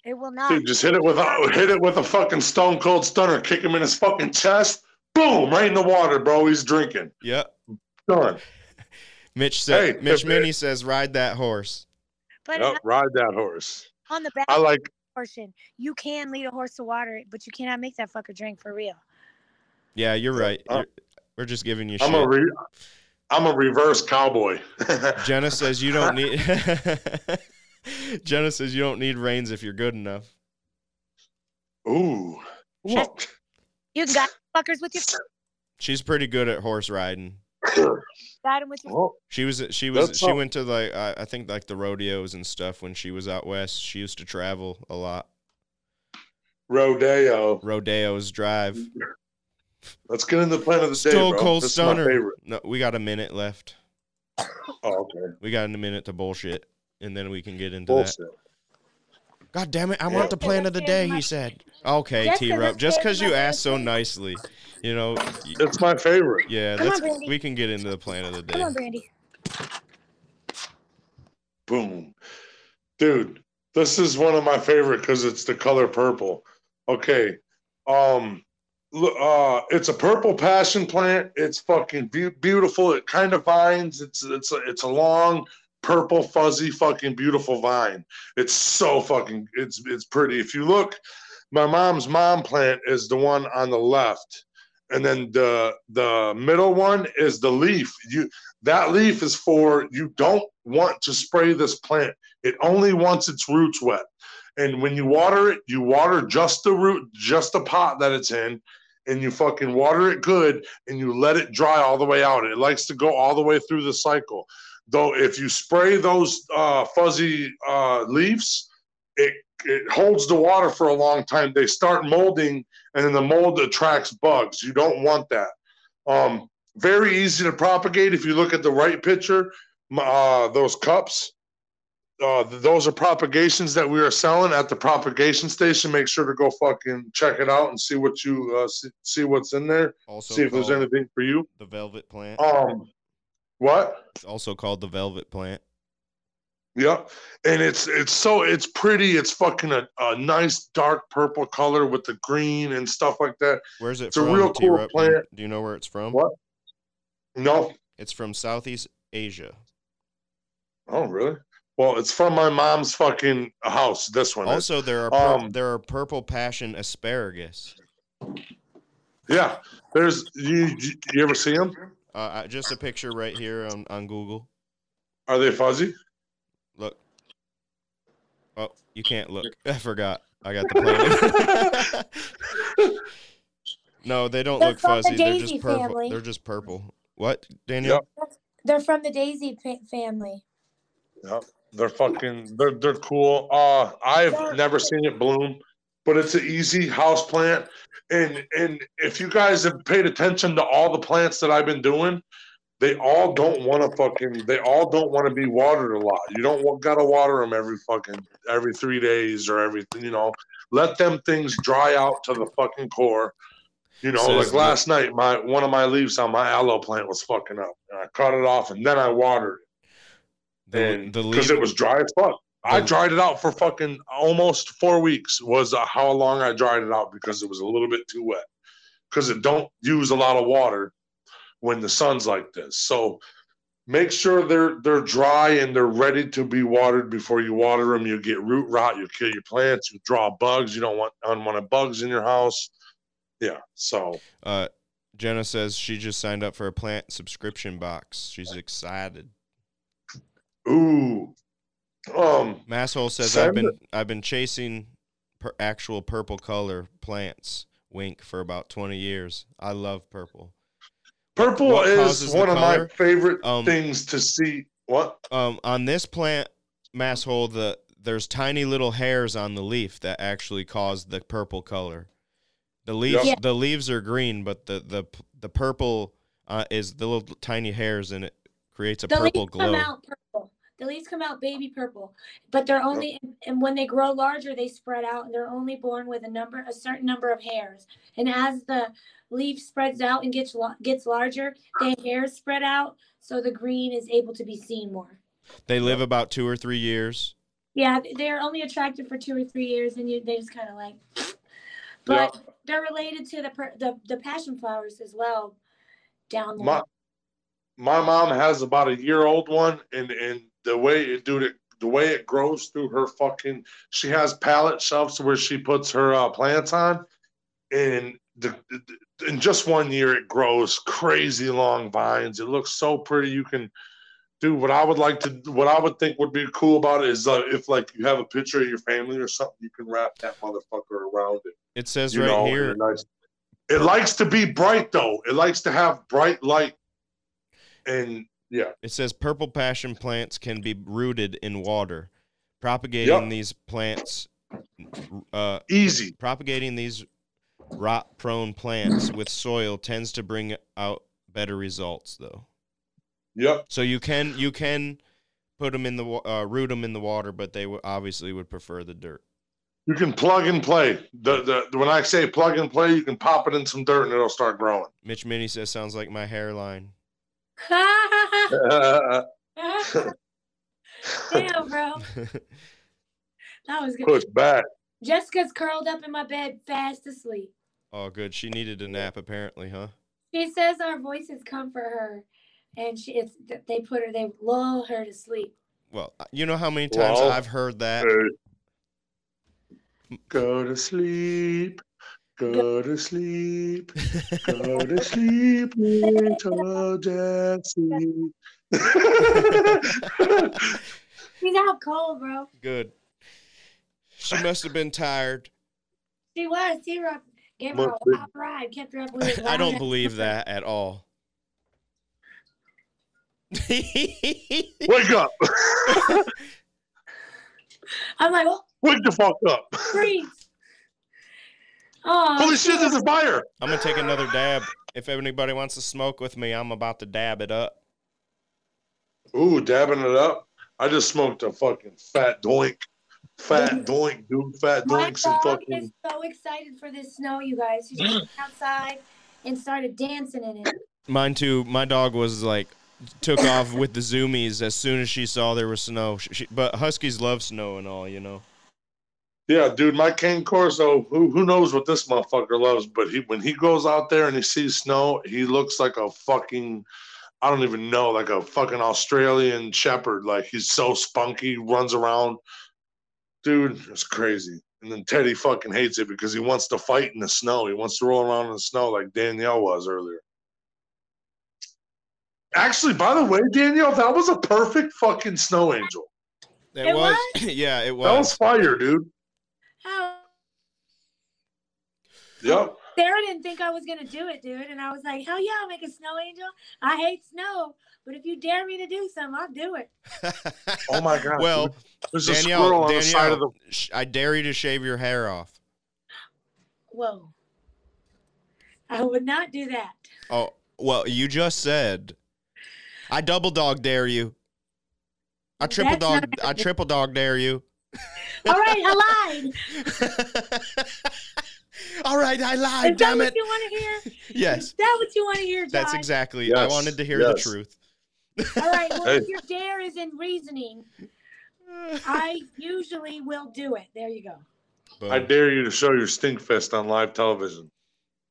It will not. Dude, just hit it with a hit it with a fucking stone cold stunner. Kick him in his fucking chest. Boom! Right in the water, bro. He's drinking. Yep. Done. Mitch said. Hey, Mitch if- Minnie says, "Ride that horse." but Yep, ride that horse. on the back I like. portion, you can lead a horse to water, but you cannot make that fucker drink for real. Yeah, you're right. Uh, You're- we're just giving you I'm shit. a re, I'm a reverse cowboy. Jenna says you don't need. Jenna says you don't need reins if you're good enough. Ooh. Look. You got fuckers with your She's pretty good at horse riding. got him with your Well, She was she was That's she all- went to like I, I think like the rodeos and stuff when she was out west. She used to travel a lot. rodeo. Rodeos drive. Let's get into the plan of the day, Stone bro. Cold this my Stunner. No, we got a minute left. Oh, okay. We got a minute to bullshit, and then we can get into that. God damn it! I Yeah. want the plan of the day. He said. Okay, Just T 'cause Rup. Just because you asked so nicely, you know. It's my favorite. Yeah, Come on, let's. Brandy. We can get into the plan of the day. Come day. on, Brandy. Boom. Dude, this is one of my favorite because it's the color purple. Okay. Um look, uh it's a purple passion plant. It's fucking be- beautiful. It kind of vines. It's it's a, it's a long purple fuzzy fucking beautiful vine. It's so fucking it's it's pretty. If you look my mom's mom plant is the one on the left and then the the middle one is the leaf. You that leaf is for you don't want to spray this plant. It only wants its roots wet. And when you water it, you water just the root, just the pot that it's in, and you fucking water it good and you let it dry all the way out. It likes to go all the way through the cycle. Though if you spray those uh, fuzzy uh, leaves, it it holds the water for a long time. They start molding, and then the mold attracts bugs. You don't want that. Um, very easy to propagate if you look at the right picture. Uh, those cups, uh, those are propagations that we are selling at the propagation station. Make sure to go fucking check it out and see what you uh, see, see what's in there. Also see if there's anything for you. the velvet plant. Um, what? It's also called the velvet plant. Yep. And it's it's so it's pretty. It's fucking a, a nice dark purple color with the green and stuff like that. Where's it It's a real cool T-Rup? Plant. Do you know where it's from? What? No. It's from Southeast Asia. Oh, really? Well, it's from my mom's fucking house. This one. is. Also, there are pur- Um, there are purple passion asparagus. Yeah. There's you. You you ever see them? Uh, just a picture right here on, on Google. Are they fuzzy? Look. Oh, you can't look. I forgot. I got the plant. no, they don't They're look from the fuzzy. They're just purple. family. They're just purple. What, Daniel? Yep. They're from the Daisy family. Yep. They're fucking. They're they're cool. Uh, I've never seen it bloom, but it's an easy house plant. And and if you guys have paid attention to all the plants that I've been doing, they all don't want to fucking. They all don't want to be watered a lot. You don't wa- gotta water them every fucking every three days or every. You know, let them things dry out to the fucking core. You know, Says like the- last night, my one of my leaves on my aloe plant was fucking up, and I cut it off, and then I watered it The, because it was dry as fuck. I dried it out for fucking almost four weeks. Was uh, how long I dried it out because it was a little bit too wet. Because it don't use a lot of water when the sun's like this. So make sure they're they're dry and they're ready to be watered before you water them. You get root rot. You kill your plants. You draw bugs. You don't want unwanted bugs in your house. Yeah. So uh, Jenna says she just signed up for a plant subscription box. She's excited. Ooh. Um. Masshole says I've Send been I've been chasing per actual purple color plants. Wink for about twenty years. I love purple. Purple What is one of my favorite Um, things to see. What? Um, on this plant, masshole, the there's tiny little hairs on the leaf that actually cause the purple color. The leaves Yeah. the leaves are green, but the the the purple uh, is the little tiny hairs and it creates a the purple leaves glow. come out purple. The leaves come out baby purple, but they're only and when they grow larger, they spread out, and they're only born with a number, a certain number of hairs. And as the leaf spreads out and gets gets larger, the hairs spread out, so the green is able to be seen more. They live about two or three years. Yeah, they're only attractive for two or three years, and you they just kind of like. But they're related to the, per, the the passion flowers as well. Down the my line. my mom has about a year old one and and the way it dude it the way it grows through her fucking she has pallet shelves where she puts her uh, plants on. And the, the- in just one year it grows crazy long vines. It looks so pretty. You can do what i would like to what i would think would be cool about it is uh, if like you have a picture of your family or something you can wrap that motherfucker around it. It says right know, here. nice- it likes to be bright though. It likes to have bright light, and yeah, It says purple passion plants can be rooted in water. Propagating Yep. these plants, uh, easy. propagating these rot-prone plants with soil tends to bring out better results, though. Yep. So you can you can put them in the uh, root them in the water, but they w- obviously would prefer the dirt. You can plug and play. The, the when I say plug and play, you can pop it in some dirt and it'll start growing. Mitch Mini says sounds like my hairline. Damn, bro, that was good. Push back. Jessica's curled up in my bed, fast asleep. oh, good. She needed a nap apparently, huh? She says our voices comfort her, and she it's they put her they lull her to sleep. Well, uh, you know how many times Well, I've heard that. Go to sleep. Go to sleep. Go to sleep, little Jesse. She's out cold, bro. Good. She must have been tired. She was. She were gave her a wild ride, kept her up with I don't believe that at all. Wake up. I'm like, oh, Wake the fuck up. freeze. Oh, Holy shit, there's a fire. I'm gonna take another dab. If anybody wants to smoke with me, I'm about to dab it up. Ooh, dabbing it up. I just smoked a fucking fat doink. Fat doink, dude. Fat my doinks and fucking. is so excited for this snow, you guys. She just went outside and started dancing in it. Mine too. My dog was like took off with the zoomies as soon as she saw there was snow. She, she- but huskies love snow and all, you know. Yeah, dude, my Cane Corso, who who knows what this motherfucker loves, but he when he goes out there and he sees snow, he looks like a fucking I don't even know, like a fucking Australian shepherd. Like he's so spunky, runs around. Dude, it's crazy. And then Teddy fucking hates it because he wants to fight in the snow. He wants to roll around in the snow like Danielle was earlier. Actually, by the way, Danielle, that was a perfect fucking snow angel. It, It was, yeah, it was. That was was. fire, dude. Oh, Yep. Sarah didn't think I was gonna do it, dude, and I was like, "Hell yeah, I'll make a snow angel." I hate snow, but if you dare me to do something, I'll do it. Oh my god. well, dude. there's a squirrel Danielle, on the side of the I dare you to shave your hair off. Whoa, I would not do that. Oh, well, you just said. I double dog dare you. I triple That's dog. not I triple dog dare you. All right, I lied. All right, I lied. Is that Damn what it. you want to hear? Yes, Is that what you want to hear, Josh? that's exactly. I wanted to hear the truth. All right. Well, Hey. if your dare is in reasoning, I usually will do it. There you go. Boom. I dare you to show your stink fist on live television.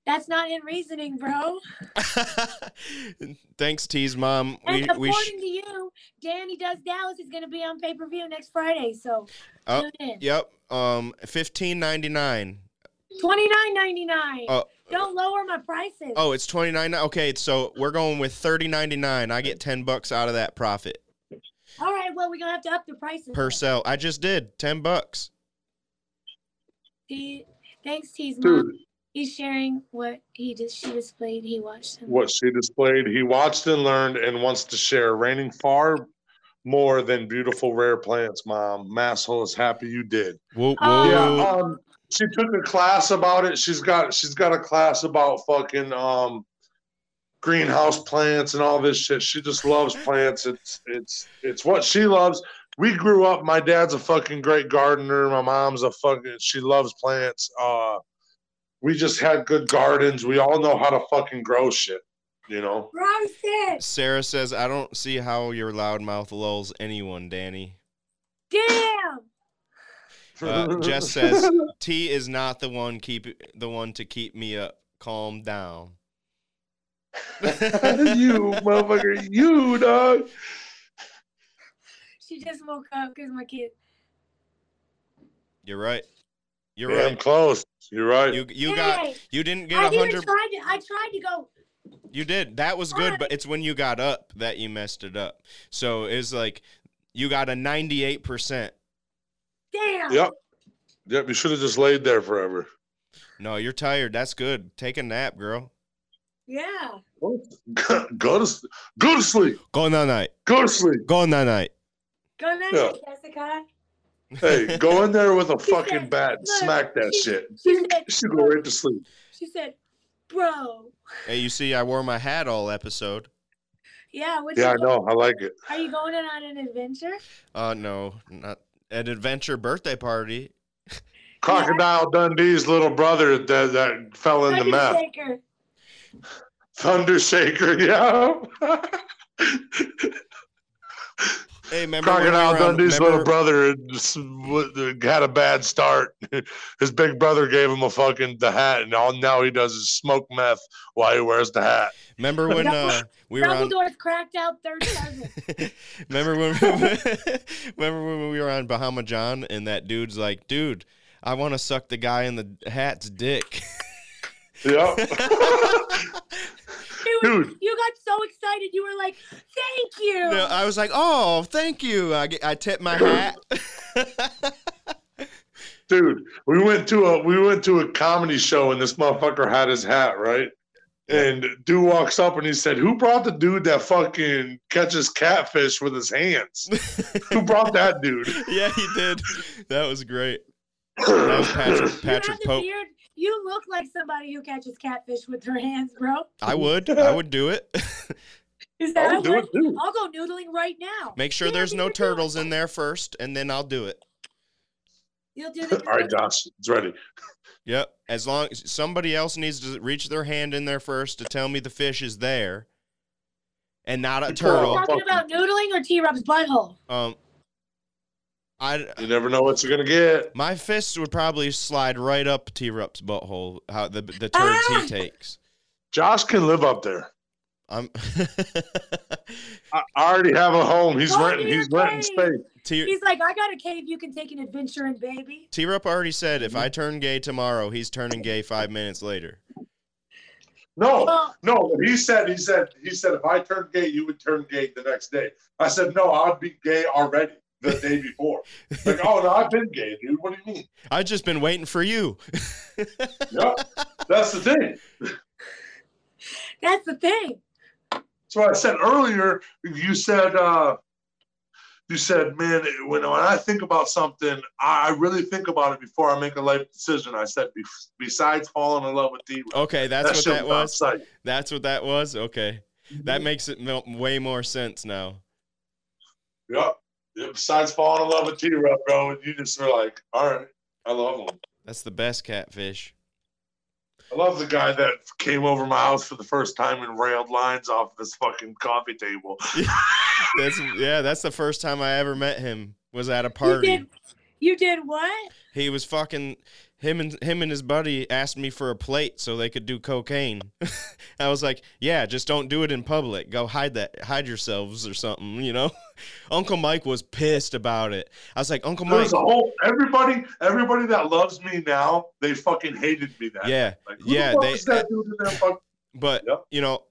That's not in reasoning, bro. Thanks, T's Mom. And We according we sh- to you, Danny Does Dallas is going to be on pay per view next Friday. So Oh, tune in. yep. Um, fifteen ninety nine. Twenty nine ninety nine. Oh, Don't lower my prices. oh, it's twenty nine. Okay, so we're going with thirty ninety nine. I get ten bucks out of that profit All right. Well, we're gonna have to up the prices. per sell. I just did ten bucks. T- Thanks, T's Dude, mom. He's sharing what he just she displayed. He watched him. what she displayed, he watched and learned and wants to share, raining far more than beautiful rare plants, mom. Masshole is happy you did. Whoa, Oh. Yeah, um, she took a class about it. She's got she's got a class about fucking um greenhouse plants and all this shit. She just loves plants. It's it's it's what she loves. We grew up. My dad's a fucking great gardener. My mom's a fucking. She loves plants. Uh, we just had good gardens. We all know how to fucking grow shit. You know. Roasted. Sarah says, "I don't see how your loudmouth lulls anyone, Danny." Damn. Uh, Jess says, "T is not the one keep the one to keep me up. Calm down." you motherfucker, you dog. She just woke up because my kid. You're right. You're Yeah, I'm right. close. You're right. You you got you didn't get I a even hundred. tried to. I tried to go. You did. That was good, but it's when you got up that you messed it up. So it's like you got a ninety-eight percent. Damn. Yep. Yep. You should have just laid there forever. No, you're tired. That's good. Take a nap, girl. Yeah. go to s- go to sleep. Go night night. Go to sleep. Go night night. Go night, Yeah. Jessica. Hey, go in there with a She fucking said, bat and smack that she- shit. She said. You go right to sleep. She said, "Bro." Hey, you see, I wore my hat all episode. Yeah. What Yeah, I you go- know. I like it. Are you going on an adventure? Uh, no, not an adventure birthday party. Crocodile Dundee's little brother that, that fell into meth. Undertaker. Thunder Shaker, yeah. Hey, remember when we Crocodile were Dundee's remember- little brother s- w- had a bad start. His big brother gave him a fucking the hat, and all now he does is smoke meth while he wears the hat. Remember when uh, we were on? Cracked out third cousin. remember when? remember when we were on Bahama John and that dude's like, "Dude, I want to suck the guy in the hat's dick." Yeah. It was- Dude. you got so excited. You were like, "Thank you." No, I was like, "Oh, thank you." I, get- I tip my hat. Dude, we went to a we went to a comedy show and this motherfucker had his hat, right? And dude walks up and he said, Who brought the dude that fucking catches catfish with his hands? Who brought that dude? yeah, he did. That was great. That was Patrick Patrick Pope. beard. You look like somebody who catches catfish with her hands, bro. I would. I would do it. Is that I'll do it too. I'll go noodling right now. Make sure Yeah, there's no can do it. turtles in there first, and then I'll do it. You'll do the. All right, Josh, it's ready. Yep. As long as somebody else needs to reach their hand in there first to tell me the fish is there, and not a Good Are turtle. you talking about noodling or T Rup's butthole? Um, I You never know what you're gonna get. my fist would probably slide right up T Rup's butthole. How the the turds Ah! he takes. Josh can live up there. I'm I, I already have a home. He's Go renting. He's your renting cave. space. T He's like, I got a cave you can take an adventure in, baby. T Rup already said if I turn gay tomorrow, he's turning gay five minutes later. No, Well, no. He said. He said. He said. If I turn gay, you would turn gay the next day. I said, no. I'd be gay already the day before. Like, oh no, I've been gay, dude. What do you mean? I've just been waiting for you. Yep. That's the thing. that's the thing. So I said earlier, you said, uh, you said, man, when, when I think about something, I, I really think about it before I make a life decision. I said, be, besides falling in love with D, Okay, that's what that was. site. That's what that was. Okay, that makes it mil- way more sense now. Yep. Yeah, Besides falling in love with T, bro, you just were like, all right, I love him. That's the best catfish. I love the guy that came over my house for the first time and railed lines off this fucking coffee table. That's yeah. That's the first time I ever met him. Was at a You party. did. You did what? He was fucking him and him and his buddy asked me for a plate so they could do cocaine. I was like, yeah, just don't do it in public. Go hide that, hide yourselves or something. You know. Uncle Mike was pissed about it. I was like, Uncle Mike. Whole everybody, everybody that loves me now, they fucking hated me that. Yeah, Like, yeah, The they- that dude in there fuck- But Yep. you know,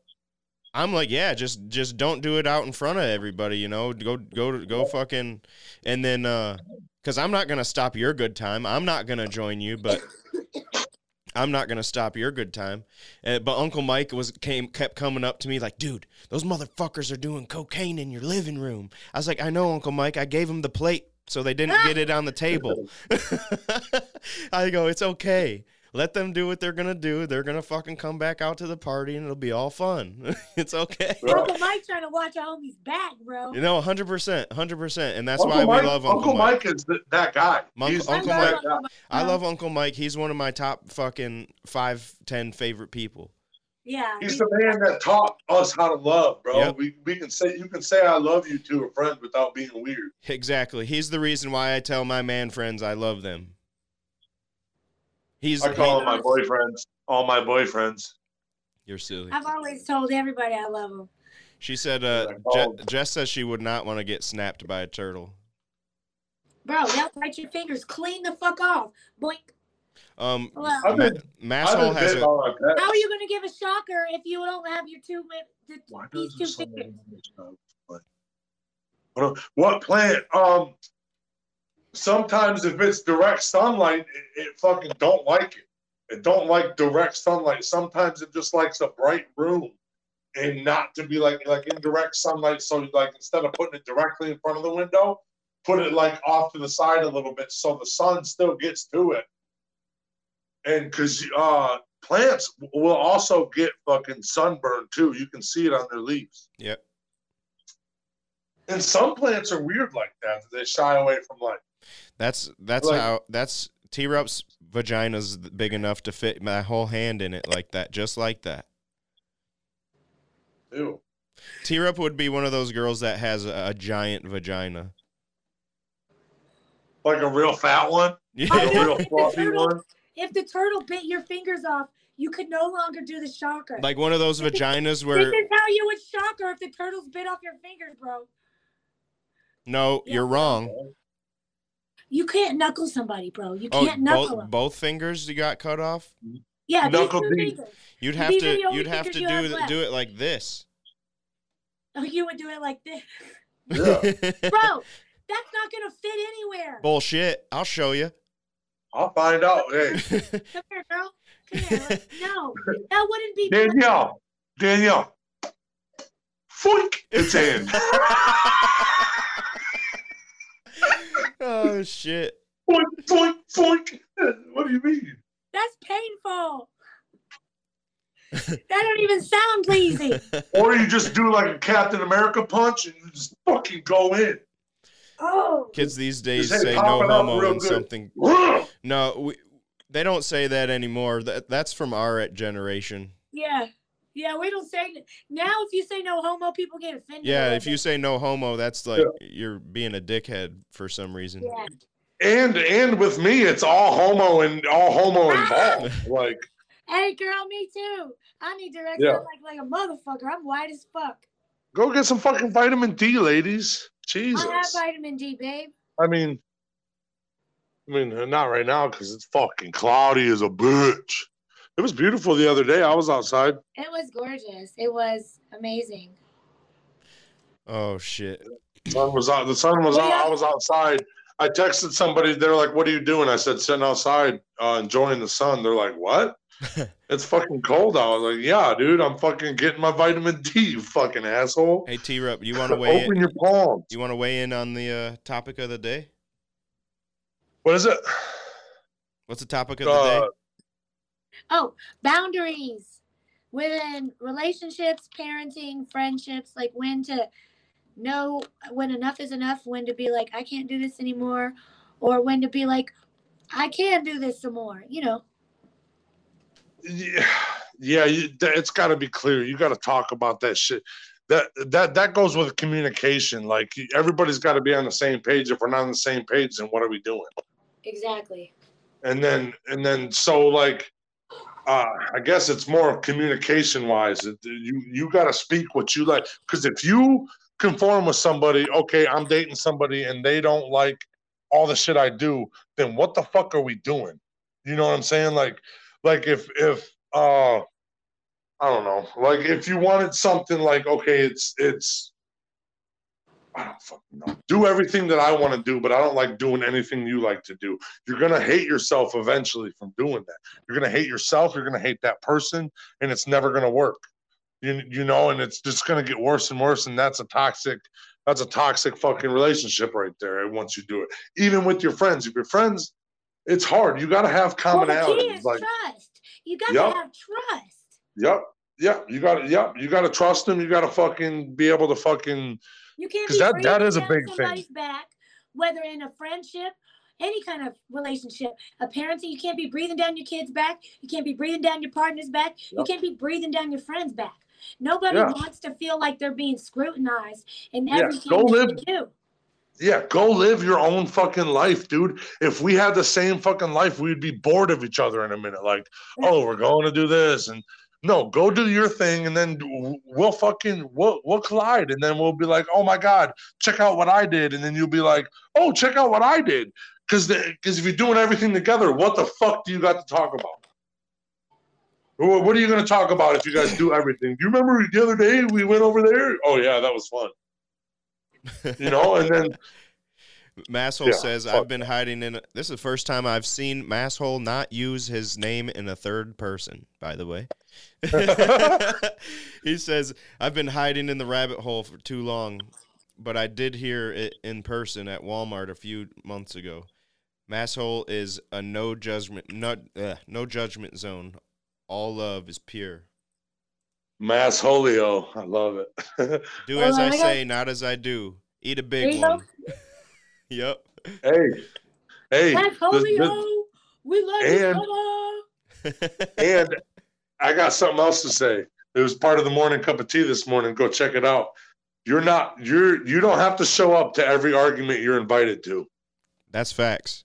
I'm like, yeah, just just don't do it out in front of everybody. You know, go go go fucking, and then uh, because I'm not gonna stop your good time. I'm not gonna join you, but. I'm not gonna stop your good time, uh, but Uncle Mike was came kept coming up to me like, dude, those motherfuckers are doing cocaine in your living room. I was like, I know, Uncle Mike. I gave him the plate so they didn't get it on the table. I go, it's okay. Let them do what they're gonna do. They're gonna fucking come back out to the party and it'll be all fun. it's okay. Right. Uncle Mike trying to watch a homie's back, bro. You know, hundred percent, hundred percent, and that's Uncle why Mike, we love Uncle, Mike. Uncle Mike. Mike. is th- that guy. Monk- He's Uncle I Mike- love Uncle Mike. I love Uncle Mike. He's one of my top fucking five, ten favorite people. Yeah. He's he- the man that taught us how to love, bro. Yep. We, we can say you can say I love you to a friend without being weird. Exactly. He's the reason why I tell my man friends I love them. He's I call them my boyfriends, all my boyfriends. you're silly. I've always told everybody I love them. She said, uh, Je- Jess says she would not want to get snapped by a turtle. Bro, they'll bite your fingers clean the fuck off. Boink. Um, Well, been, I've Masshole has a on how are you going to give a shocker if you don't have your two, mi- the, Why these two fingers? someone- What plant? Um, sometimes if it's direct sunlight, it, it fucking don't like it. It don't like direct sunlight. Sometimes it just likes a bright room and not to be like like indirect sunlight. So like instead of putting it directly in front of the window, put it like off to the side a little bit so the sun still gets to it. And because uh, plants will also get fucking sunburn too. You can see it on their leaves. Yep. And some plants are weird like that. that They shy away from light. That's that's Like- how that's T Rup's vagina's big enough to fit my whole hand in it like that, just like that. Ew. T Rup would be one of those girls that has a, a giant vagina. Like a real fat one, Yeah. like a real fluffy one. If the turtle bit your fingers off, you could no longer do the shocker. like one of those vaginas where. this is how you would shocker if the turtles bit off your fingers, bro. no, Yeah. you're wrong. You can't knuckle somebody, bro. You Oh, can't knuckle both them. both fingers you got cut off. Yeah, these Knuckle two deep. fingers. You'd have are to you'd have to do have th- do it like this. Oh, you would do it like this, Yeah. bro. That's not gonna fit anywhere. Bullshit. I'll show you. I'll find out. Hey, Come here, girl. Come here. Let's- No, that wouldn't be. Danielle, Danielle, foink, it's in. oh shit. foink, foink, foink. What do you mean? That's painful. that don't even sound pleasing. Or you just do like a Captain America punch and you just fucking go in. Oh, Kids these days say no homo real and something. No, we, they don't say that anymore. That that's from our generation. yeah, yeah. We don't say now. If you say no homo, people get offended. Yeah, if you say no homo, that's like you're being a dickhead for some reason. Yeah. And and with me, it's all homo and all homo ah! involved. Like Hey, girl, me too. I need direct Yeah. like like a motherfucker. I'm white as fuck. Go get some fucking vitamin D, ladies. Jesus. I have vitamin D, babe. I mean, I mean, not right now because it's fucking cloudy as a bitch. It was beautiful the other day. I was outside. It was gorgeous. It was amazing. Oh shit. Sun was out. The sun was Well, out. I was outside. I texted somebody. They're like, "What are you doing?" I said, "Sitting outside, uh, enjoying the sun." They're like, "What?" it's fucking cold out. I was like, "Yeah, dude. I'm fucking getting my vitamin D. You fucking asshole. Hey T Rup, you want to weigh Open in? your palms. You want to weigh in on the uh, topic of the day? What is it? What's the topic of the Uh, day? Oh, boundaries within relationships, parenting, friendships, like when to know when enough is enough, when to be like, I can't do this anymore, or when to be like, I can do this some more, you know. yeah, yeah you, it's got to be clear. You got to talk about that shit. That that that goes with communication. Like everybody's got to be on the same page. If we're not on the same page, then what are we doing? Exactly. And then and then so like, uh, I guess it's more communication wise. You you got to speak what you like. Because if you conform with somebody, okay, I'm dating somebody and they don't like all the shit I do, then what the fuck are we doing? You know what I'm saying? Like like if if uh I don't know, like if you wanted something like okay, it's it's I don't fucking know. Do everything that I want to do, but I don't like doing anything you like to do. You're gonna hate yourself eventually from doing that. You're gonna hate yourself. You're gonna hate that person, and it's never gonna work. You you know, and it's just gonna get worse and worse, and that's a toxic. That's a toxic fucking relationship right there. Eh, once you do it, even with your friends, if your friends, it's hard. You gotta have Well, commonalities. is like trust. You got Yup. to have trust. Yep. Yep. You got to. Yep. You got to trust them. You got to fucking be able to fucking. You can't be that- that is a big thing. back, whether in a friendship, any kind of relationship, a parenting. You can't be breathing down your kid's back. You can't be breathing down your partner's back. You can't be breathing down your friend's back. Nobody Yeah. wants to feel like they're being scrutinized in Yeah, everything go that live- they do. Yeah. Go live your own fucking life, dude. If we had the same fucking life, we'd be bored of each other in a minute. Like, Yeah. oh, we're going to do this, and no, go do your thing, and then we'll fucking we'll we'll collide, and then we'll be like, oh my god, check out what I did, and then you'll be like, oh, check out what I did, because because if you're doing everything together, what the fuck do you got to talk about? What are you going to talk about if you guys do everything? Do you remember the other day we went over there? Oh yeah, that was fun. You know, and then Masshole Yeah, says, I've been hiding in. A, this is the first time I've seen Masshole not use his name in a third person, by the way. he says, I've been hiding in the rabbit hole for too long, but I did hear it in person at Walmart a few months ago. Masshole is a no judgment, not, uh, no judgment zone. All love is pure. Mass Holio, I love it. Do Well, as I I got- say, not as I do. Eat a big one. go. One. yep. hey, hey, That's this- holy this- ho. We love and- you, mama. and I got something else to say. It was part of the morning cup of tea this morning. Go check it out. You're not you're you don't have to show up to every argument you're invited to That's facts.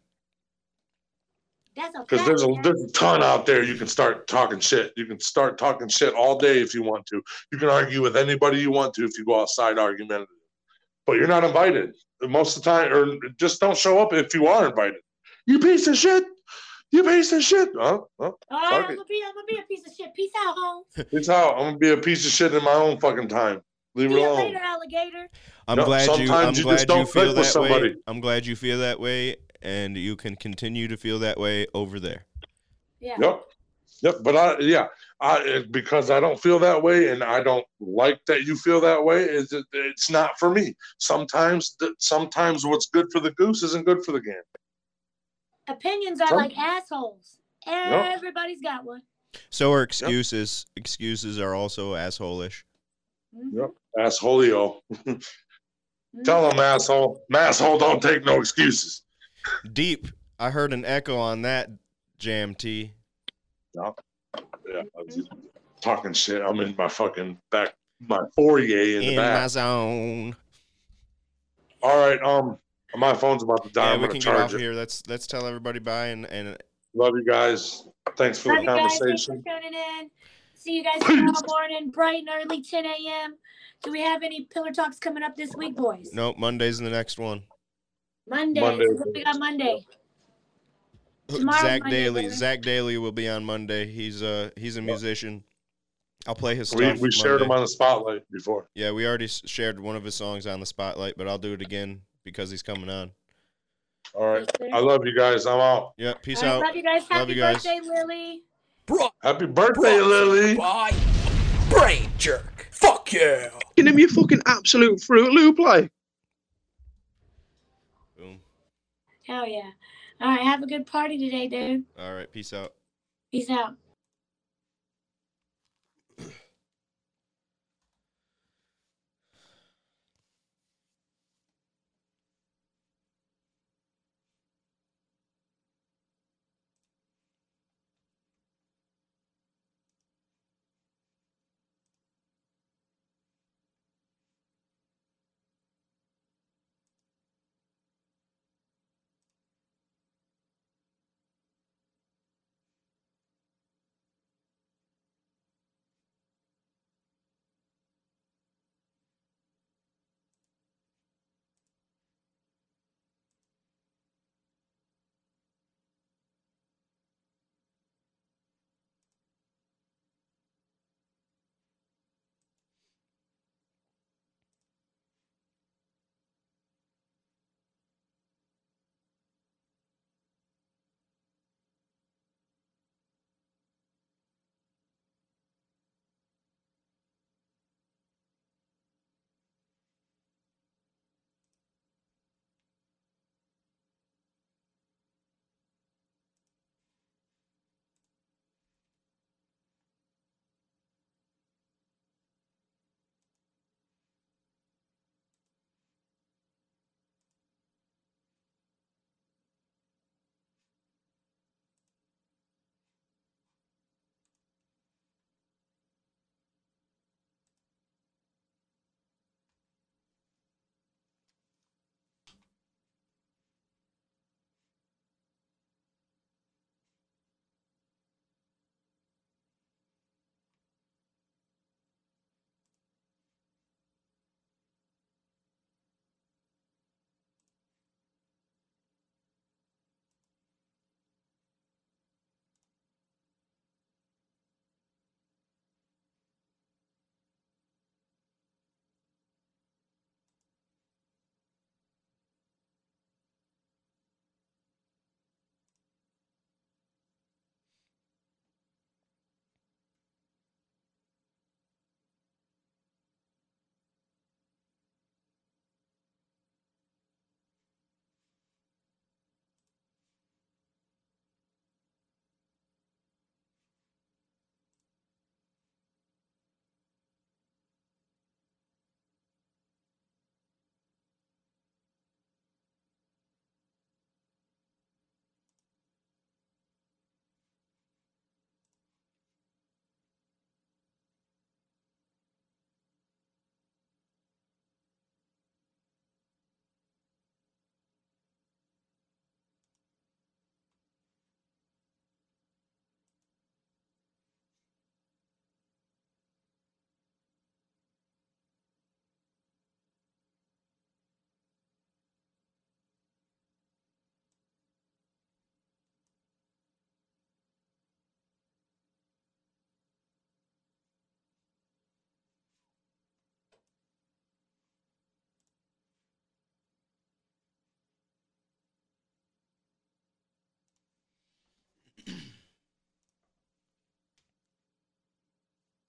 That's a because there's a there's a ton out there. You can start talking shit. You can start talking shit all day if you want to. You can argue with anybody you want to if you go outside argumentative. But you're not invited most of the time, or just don't show up if you are invited. You piece of shit. You piece of shit. Huh? huh? All right, I'm gonna be, I'm gonna be a piece of shit. Peace out, Holmes. It's how I'm gonna be a piece of shit in my own fucking time. Leave See it you alone. later, alligator. I'm No, glad you. I'm you glad you don't feel click with that way. somebody. I'm glad you feel that way, and you can continue to feel that way over there. Yeah. Yep. Yep. But I, yeah, I it- because I don't feel that way, and I don't like that you feel that way. Is it, it's not for me. Sometimes, sometimes what's good for the goose isn't good for the gander. Opinions are Some- like assholes. Everybody's got one. So are excuses. Excuses are also assholeish. Mhm. Yep. Assholeo. Mhm. Tell them, asshole. Asshole, don't take no excuses. Deep. I heard an echo on that jam T. Yeah, I'm just talking shit. I'm in my fucking back, my foyer in the in back. my zone. All right, um, my phone's about to die. Yeah, I'm we gonna can get off charge it. here. Let's let's tell everybody bye and and Love you guys. Thanks for Love the you guys. Thanks for conversation. tuning in. See you guys tomorrow morning, bright and early, 10 a.m. Do we have any pillar talks coming up this week, boys? nope. Monday's in the next one. Monday. Monday. We got Monday? Tomorrow, Zach Monday, Daly. baby. Zach Daly will be on Monday. He's uh he's a musician. I'll play his We, stuff. we shared him on the spotlight before. Yeah, we already shared one of his songs on the spotlight, but I'll do it again because he's coming on. All right. I love you guys. I'm out. Yeah, peace All right, out. love you guys. Love Happy you guys. birthday, Lily. Bro, Happy birthday, Lily. Bye. Brain jerk. Fuck yeah. Give him your fucking absolute Fruit Loop like. Boom. Hell yeah. All right, have a good party today, dude. All right, peace out. Peace out.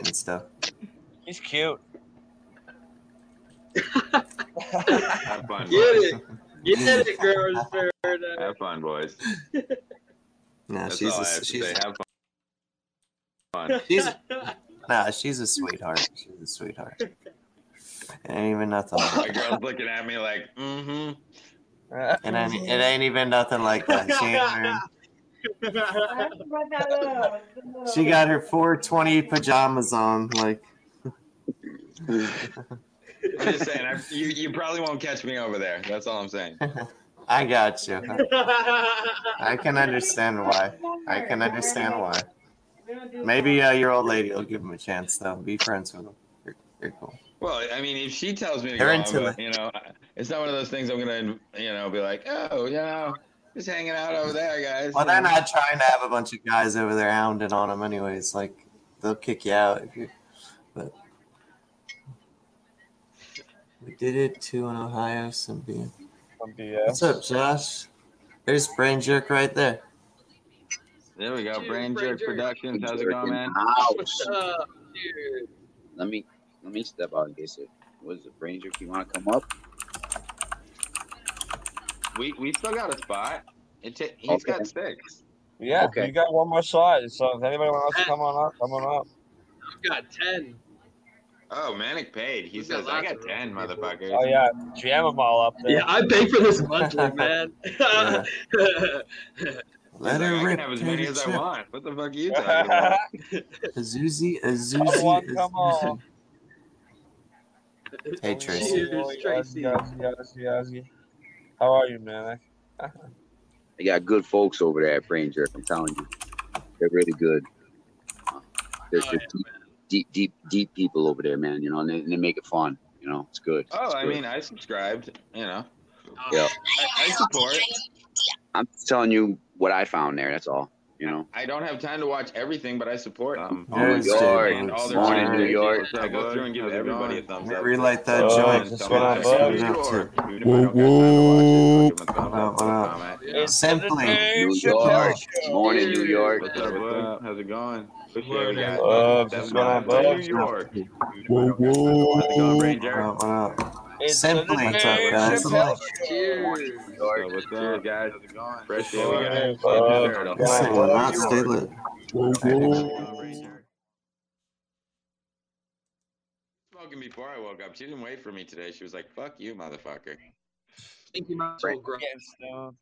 And stuff. He's cute. Have fun. Get it. Get it, girls. Have fun, boys. No, That's she's all a, I have to she's say. Have fun. she's nah, she's a sweetheart. She's a sweetheart. Ain't even nothing. My Like girl's looking at me like, mm-hmm. it, ain't, it ain't even nothing like that. She, ain't wearing- she got her 420 pajamas on. Like, I'm just saying, I, you, you probably won't catch me over there. That's all I'm saying. I got you. I can understand why. I can understand why. Maybe uh, your old lady will give him a chance, though. Be friends with him. You're, you're cool. Well, I mean, if she tells me to They're go, into I'm, you know, it's not one of those things I'm gonna, you know, be like, oh, you know, just hanging out over there, guys. Well, they're not trying to have a bunch of guys over there hounding on them, anyways. Like, they'll kick you out if you. But we did it too in Ohio. Some being. Some BS. What's up, Josh? There's Brain Jerk right there. There we go. Cheers, Brain Brain Jerk Jerk. Productions. How's it going, man? What's up, dude? Let me let me step out in case it was it Brain Jerk. you want to come up, We we still got a spot. It ta- he's Okay. got six. Yeah, Okay. you got one more slide. So if anybody wants to come on up, come on up. I've got 10. Oh, Manic paid. He We've got says, I got 10, people. motherfuckers. Oh yeah, jam them all up there. Yeah, I pay for this monthly, man. Yeah. He's Let like, her I rip. can have as many as I want. What the fuck are you talking about? Azuzi, Azuzi, Come on, come on. Hey, Tracy. Cheers, Oh, Tracy. Yazzie, Yazzie, Yazzie. How are you, man? they got good folks over there at Ranger. I'm telling you, they're really good. They're, Oh, they're deep, deep, deep, deep people over there, man. You know, and they, and they make it fun. You know, it's good. Oh, It's I good. mean, I subscribed, you know. yeah. I, I support. I'm telling you what I found there. That's all. You know. I don't have time to watch everything, but I support them. New There's York. And all their Morning, shit. New York. I go through and give everybody a thumbs up. Relight that Oh, joint. just Tell me what I'm I buzzing. got New up York. to. Even if I don't got time to watch it, I'll give them a thumbs up, What up, Simply. New Chappelle York. Morning, New York. What's up. How's it going? Appreciate Morning. it, guys. Uh, Seven just going on, miles New. York. Whoa, whoa. How's it going, Ranger? what up? It's Simply. the What's up, Dave guys? Cheers. New York. So what's up, guys? How's it going? Fresh air, we got it. This will not stay lit. Whoa, whoa. Smoking before I woke up. She didn't wait for me today. She was like, "Fuck you, motherfucker." Think you might as well grab Getting stoned.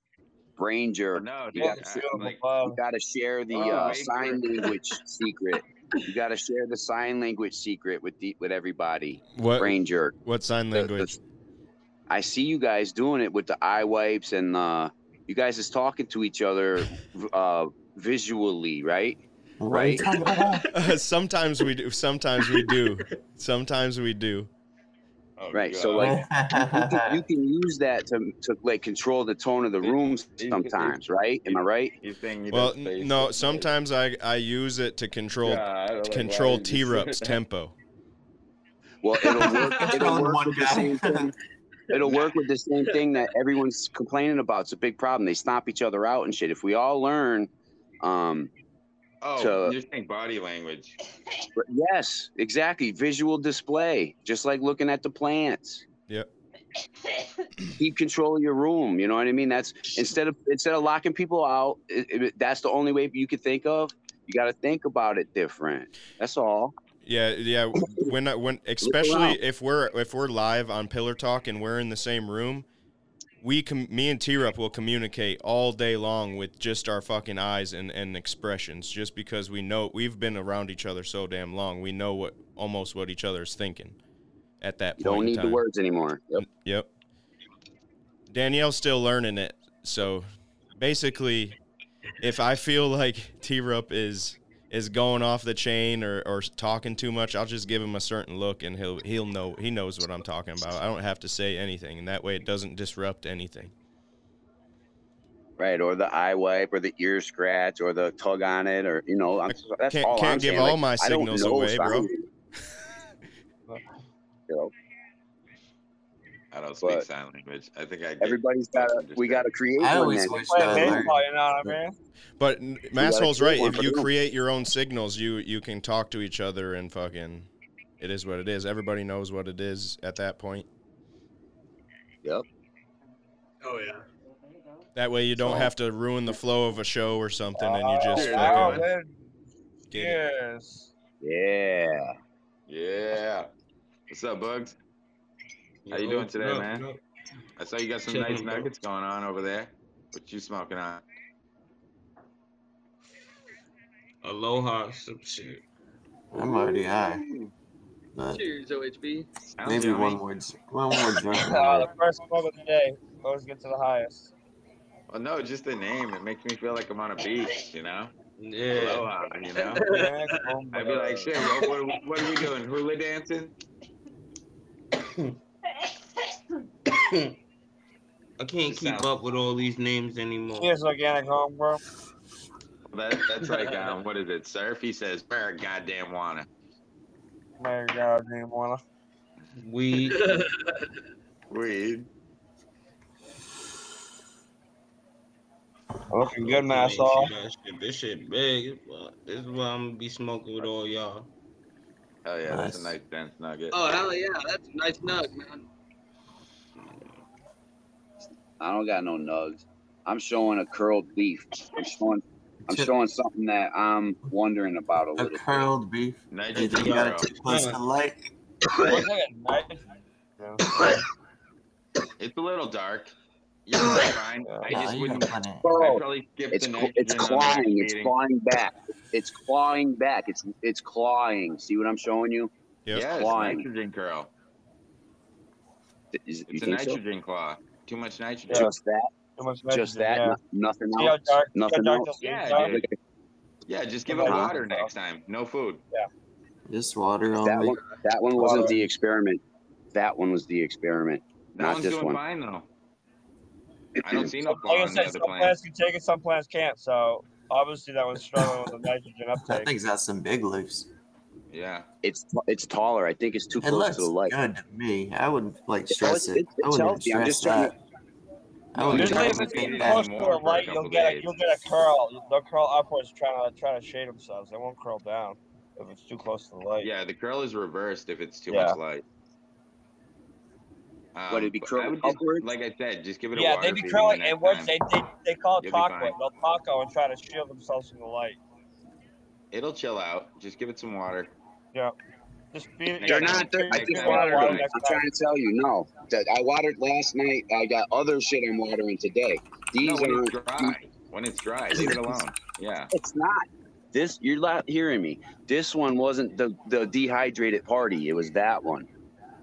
Ranger. No, dude. You gotta, I- feel I'm the like, you gotta share the Oh, uh, sign language secret. You gotta share the sign language secret with the, with everybody. What Ranger. what sign The- the- language? I see you guys doing it with the eye wipes and uh, you guys is talking to each other uh, visually, right? What Right. talking sometimes we do. Sometimes we do. Sometimes we do. Oh, Right. So like you can, you can use that to to like control the tone of the room sometimes, right? Am I right? He's saying he Well, does face n- no. Sometimes I I use it to control God, like, why control did T-Rup's tempo. Well, it'll work. it'll work one with the guy. same thing. It'll work with the same thing that everyone's complaining about. It's a big problem. They stomp each other out and shit. If we all learn, um, Oh, to- you're saying body language. yes, exactly, visual display, just like looking at the plants. Yep. Keep control of your room. You know what I mean? That's instead of instead of locking people out. It, it- that's the only way you could think of. You got to think about it different. That's all. Yeah, yeah. When I- when especially if we're if we're live on Pillar Talk and we're in the same room, we com- me and T-Rup will communicate all day long with just our fucking eyes and, and expressions, just because we know we've been around each other so damn long. We know what almost what each other's thinking at that You point. don't need the words anymore. Yep. Yep. Danielle's still learning it. So basically, if I feel like T Rup is is going off the chain or, or talking too much, I'll just give him a certain look and he'll he'll know he knows what I'm talking about. I don't have to say anything, and that way it doesn't disrupt anything. Right, or the eye wipe, or the ear scratch, or the tug on it, or you know, I'm, that's can't- all can't I'm give saying. all Like, my signals away, bro. You know, I don't speak But- sign language. I think I. Get Everybody's got to. We got to create I one. always wish uh, Play I learned. baseball, you know what I mean? But Masshole's right. If you create your own signals, you you can talk to each other and fucking. It is what it is. Everybody knows what it is at that point. Yep. Oh yeah. That way you don't So- have to ruin the flow of a show or something, and you oh, just Oh, fucking man. get it. Yes. Yeah. Yeah. What's up, Bugs? How you doing today, man? I saw you got some Chilling, nice bro. nuggets going on over there. What you smoking on? Aloha, some shit. I'm already high. But Cheers, OHB. Maybe one more, one more drink. Uh, the first one of the day. Always get to the highest. Well, no, just the name. It makes me feel like I'm on a beach, you know? Yeah. Aloha, you know? I'd be like, shit, what, what, what are we doing? Hula dancing? I can't keep up with all these names anymore. Cheers, organic home, bro. That, that's like, um, what is it? Surf? He says, where goddamn wanna. My God, damn wanna. We Weed. Looking good, Man, mass shit, off. that shit- This shit big. This is why I'm gonna be smoking with all y'all. Hell yeah, that's a Nice. nice dense nugget. Oh hell yeah, that's a nice nug, man. I don't got no nugs. I'm showing a curled beef. I'm showing. I'm showing something that I'm wondering about a A little. A curled beef. Hey, Nitrogen you got Euro. it too close to the light. Like. It's a little dark. Yeah, it's fine. I just you wouldn't. got plenty. I'd Bro, probably skip it's the it's clawing. It's clawing back. It's clawing back. It's it's clawing. See what I'm showing you? Yep. Yeah, it's clawing. nitrogen curl. Is, It's a think so? nitrogen claw. Too much nitrogen. Just that. Too much Just that. yeah. no- nothing See how else. dark, Nothing dark else. Yeah, dude. Yeah, just give it water next time. No food. Yeah. Just water That one. That one wasn't the experiment. That one was the experiment. That Not one's this doing one. fine though. I don't see no Like I in the said, other some plants. plants can take it, some plants can't. So obviously that one's struggling with the nitrogen That uptake. thing's got some big leaves. Yeah. It's it's taller. I think it's too It close looks to the light. good to me. I wouldn't like Oh, stress it's- it. I wouldn't healthy. I'm stress just trying that. I wouldn't Just Usually, try if it anything in that. close to for a a light, you'll get a, you'll get a curl. They'll curl upwards, trying to try to shade themselves. They won't curl down if it's too close to the light. Yeah, the curl is reversed if it's too Yeah. much light. Um, What, it'd be curling would upwards? like I said, just give it a water. Yeah, water they be curling the next inwards. They, they they call it You'll taco. They'll taco and try to shield themselves from the light. It'll chill out. Just give it some water. Yeah. Just feed They're not. They're, I just watered time, water. water I'm trying to tell you, no. That I watered last night. I got other shit I'm watering today. These No, when are. it's dry. When it's dry, leave it alone. Yeah. It's not. This you're not hearing me. This one wasn't the the dehydrated party. It was that one.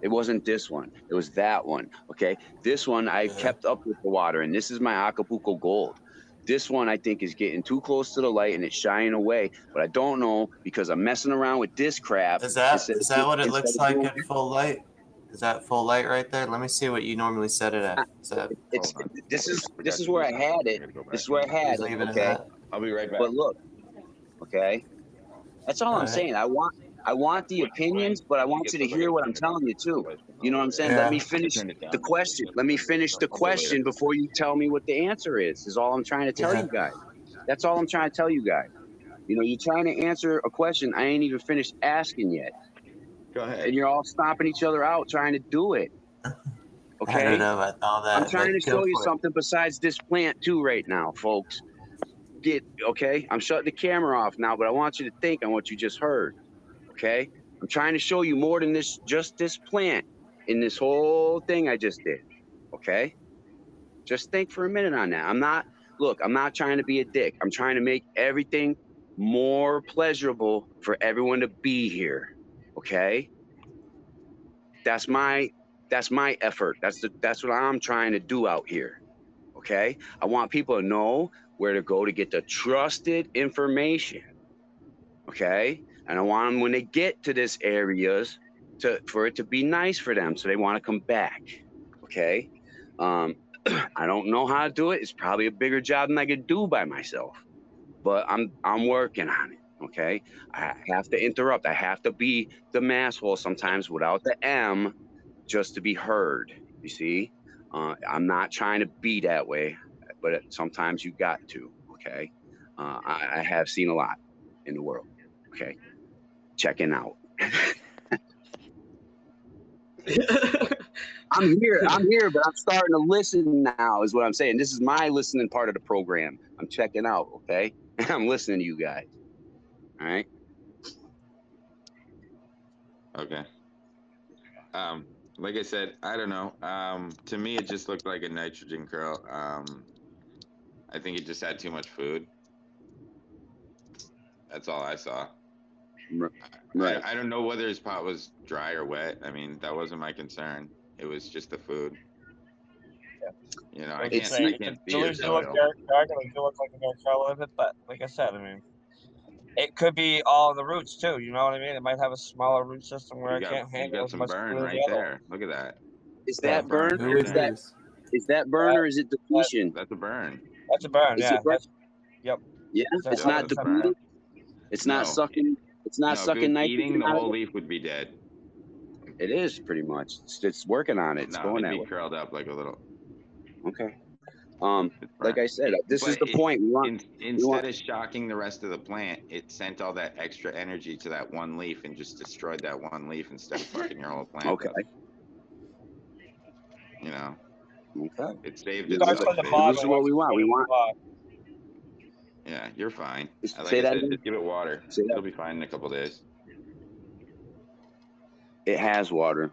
It wasn't this one. It was that one. Okay. This one I kept up with the water, and this is my Acapulco Gold. This one I think is getting too close to the light and it's shying away. But I don't know because I'm messing around with this crap. Is that instead is that what it looks like doing- at full light? Is that full light right there? Let me see what you normally set it at. Is that It's this is this is where I had it. Gotta go back. This is where I had it. leave it at Okay. I'll be right back. But look, okay, that's all I'm Alright. saying. I want I want the opinions, but I want you to hear what I'm telling you too. You know what I'm saying? Yeah. Let me finish the question. Let me finish the question before you tell me what the answer is. Is all I'm trying to tell Yeah. you guys. That's all I'm trying to tell you guys. You know, you're trying to answer a question I ain't even finished asking yet, Go ahead. and you're all stomping each other out trying to do it. Okay. I Okay. don't know about all that. I'm trying to show you for it. something besides this plant too right now, folks. Get okay. I'm shutting the camera off now, but I want you to think on what you just heard. Okay. I'm trying to show you more than this, just this plant in this whole thing I just did. Okay. Just think for a minute on that. I'm not. Look, I'm not trying to be a dick. I'm trying to make everything more pleasurable for everyone to be here. Okay. That's my that's my effort. That's the that's what I'm trying to do out here. Okay? I want people to know where to go to get the trusted information. Okay? And I want them when they get to this areas to for it to be nice for them so they want to come back. Okay? Um I don't know how to do it. It's probably a bigger job than I could do by myself. But I'm I'm working on it. Okay? I have to interrupt. I have to be the masshole sometimes without the M just to be heard. You see, uh, I'm not trying to be that way, but sometimes you got to. Okay, uh, I, I have seen a lot in the world. Okay, checking out. I'm here. I'm here, but I'm starting to listen now. Is what I'm saying. This is my listening part of the program. I'm checking out. Okay, I'm listening to you guys. All right. Okay. Um, like I said, I don't know. Um, to me, it just looked like a nitrogen curl. Um, I think it just had too much food. That's all I saw. Right. I, I don't know whether his pot was dry or wet. I mean, that wasn't my concern. It was just the food. You know, I can't, you I say, can't the see delusions it. do look so- dark, dark, and they do look like they're gonna curl a little bit, but like I said, I mean, it could be all the roots too. You know what I mean? It might have a smaller root system where You it got, can't you handle got as some burn right the there. Look at that. Is Yeah, that burn burn is that is that burn or is it depletion? That's a burn. That's a burn. Is Yeah. it burn? Yep. Yeah, That's it's not that's a burn. depleting. It's not No. sucking. It's not no, sucking it nitrogen eating, the out whole it. leaf would be dead. It is pretty much. It's, it's working on it. It's no, going it'd that be way. curled up like a little. Okay. Um, like. I said, this is the it- point. We want, in- we instead want of shocking the rest of the plant, it sent all that extra energy to that one leaf and just destroyed that one leaf instead of fucking your whole plant. okay. up, You know, Okay. it saved You itself. The It- This is what we want. We want. Yeah, you're fine. Just Uh, Like say I that said, again. just give it water. Say. It'll be fine in a couple days. It has water.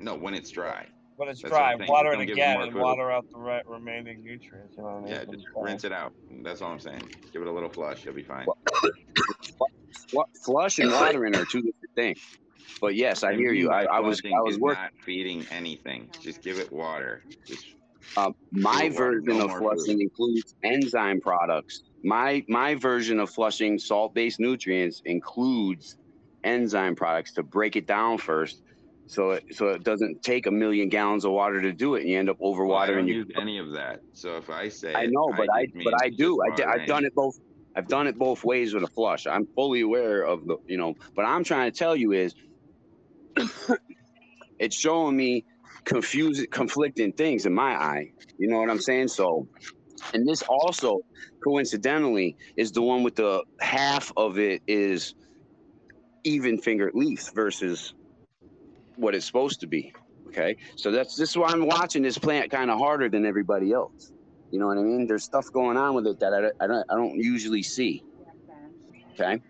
No, when it's dry. When it's That's dry, water it again and water out the right remaining nutrients. You know what I mean? Yeah, just the rinse it out. That's all I'm saying. Give it a little flush. You'll be fine. Fl- Flush and watering are two different things. But yes, I hear you. I, I was I was working. not feeding anything. Just give it water. Just Uh, my Give it water, version no of flushing food. includes enzyme products. My my version of flushing salt-based nutrients includes enzyme products to break it down first, so it so it doesn't take a million gallons of water to do it, and you end up well, I overwatering don't your use any of that. So if I say I it, know, but I just but I do. I water I've done it both. I've done it both ways with a flush. I'm fully aware of the you know. But I'm trying to tell you is, it's showing me confusing, conflicting things in my eye. You know what I'm saying? So, and this also coincidentally is the one with the half of it is even fingered leaf versus what it's supposed to be. Okay, so that's this is why I'm watching this plant kind of harder than everybody else. You know what I mean? There's stuff going on with it that I, I don't I don't usually see. Okay,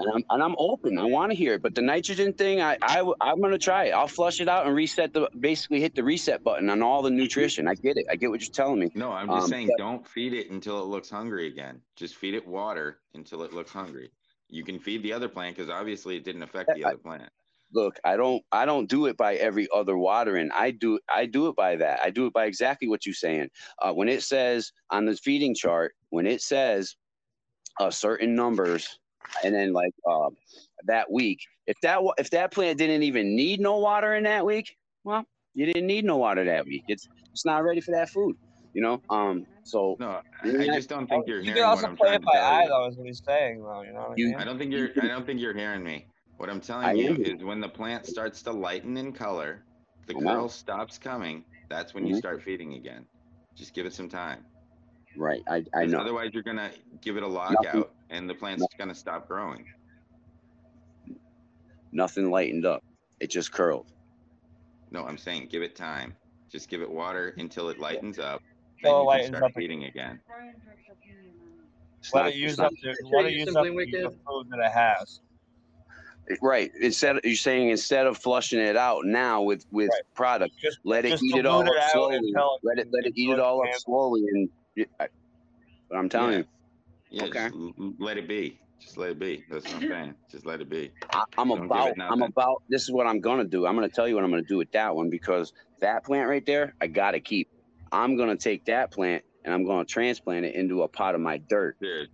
and I'm and I'm open. I want to hear it, but the nitrogen thing, I I I'm gonna try it. I'll flush it out and reset the basically hit the reset button on all the nutrition. I get it. I get what you're telling me. No, I'm just Um, saying but- don't feed it until it looks hungry again. Just feed it water until it looks hungry. You can feed the other plant because obviously it didn't affect the other plant. look i don't i don't do it by every other watering i do i do it by that i do it by exactly what you're saying uh, when it says on the feeding chart when it says uh, certain numbers and then like uh, that week if that if that plant didn't even need no water in that week well you didn't need no water that week it's it's not ready for that food you know um so No, I, I just don't think you're You hearing can also I'm play trying it to by tell eye, you. though, is what he's saying, though. You know what I mean? I don't think you're I don't think you're hearing me. What I'm telling I you am. is when the plant starts to lighten in color, the I know. curl stops coming. That's when you Mhm. start feeding again. Just give it some time. Right i i 'Cause know Otherwise, you're gonna give it a Nothing- lockout, and the plant's gonna stop growing. nothing lightened up it just curled No, I'm saying give it time. Just give it water until it lightens up. Till it Then you can start feeding again. It's Let not- it use up the let it use up the, the food that it has. Right. Instead, of, you're saying instead of flushing it out now with with product, let it just eat it all dilute up slowly. it Let it let it eat it it all up slowly, and y- I, but I'm telling Yeah. you, Yeah, Okay. just l- l- let it be. Just let it be. That's what I'm saying. Just let it be. I, I'm Don't give about I'm nothing. about. This is what I'm gonna do. I'm gonna tell you what I'm gonna do with that one because that plant right there, I gotta keep. I'm gonna take that plant and I'm gonna transplant it into a pot of my dirt, Dude,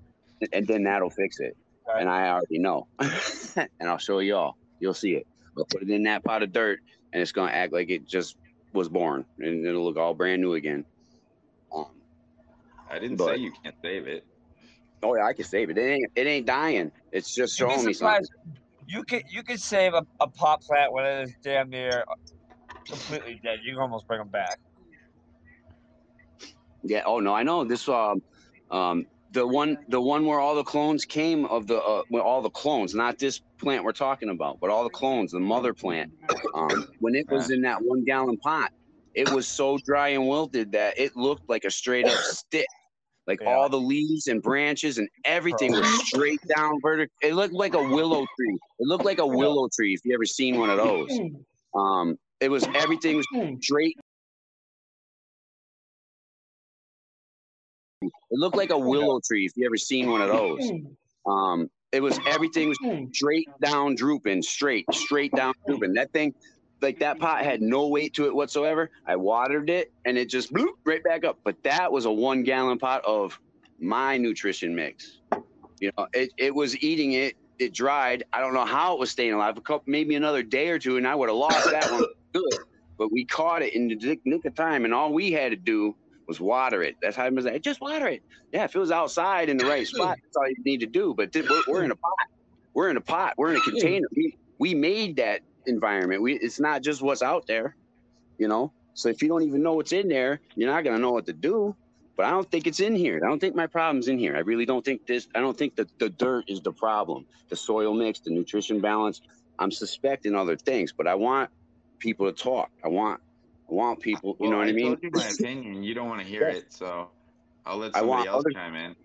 and then that'll fix it. And I already know, and I'll show y'all. You'll see it. I'll put it in that pot of dirt, and it's gonna act like it just was born, and it'll look all brand new again. I didn't But- say you can't save it. oh yeah, I can save it. It ain't it ain't dying. It's just You'd showing me something. You could you could save a, a pot plant when it is damn near completely dead, you can almost bring them back. Yeah. Oh no, I know this. Um, um, the one, the one where all the clones came of the, uh, where all the clones, not this plant we're talking about, but all the clones, the mother plant. Um, when it was in that one gallon pot, it was so dry and wilted that it looked like a straight up stick. Like all the leaves and branches and everything was straight down vertical. It looked like a willow tree. It looked like a willow tree. If you ever seen one of those, um, it was everything was straight It looked like a willow tree. If you ever seen one of those, um, it was everything was straight down drooping, straight, straight down drooping. That thing, like that pot had no weight to it whatsoever. I watered it and it just bloop right back up. But that was a one gallon pot of my nutrition mix. You know, it, it was eating it. It dried. I don't know how it was staying alive. A couple, maybe another day or two, and I would have lost that one. Good, but we caught it in the nick- of time, and all we had to do was water it. That's how I was like, just water it. Yeah, if it was outside in the right spot, that's all you need to do. But we're in a pot. We're in a pot. We're in a container. We we made that environment. We it's not just what's out there, you know. So if you don't even know what's in there, you're not gonna know what to do. But I don't think it's in here. I don't think my problem's in here. I really don't think this. I don't think that the dirt is the problem. The soil mix, the nutrition balance. I'm suspecting other things, but I want people to talk. I want I want people. You know what I mean? told you my opinion. You don't want to hear Yeah. it, so I'll let I somebody else other- chime in.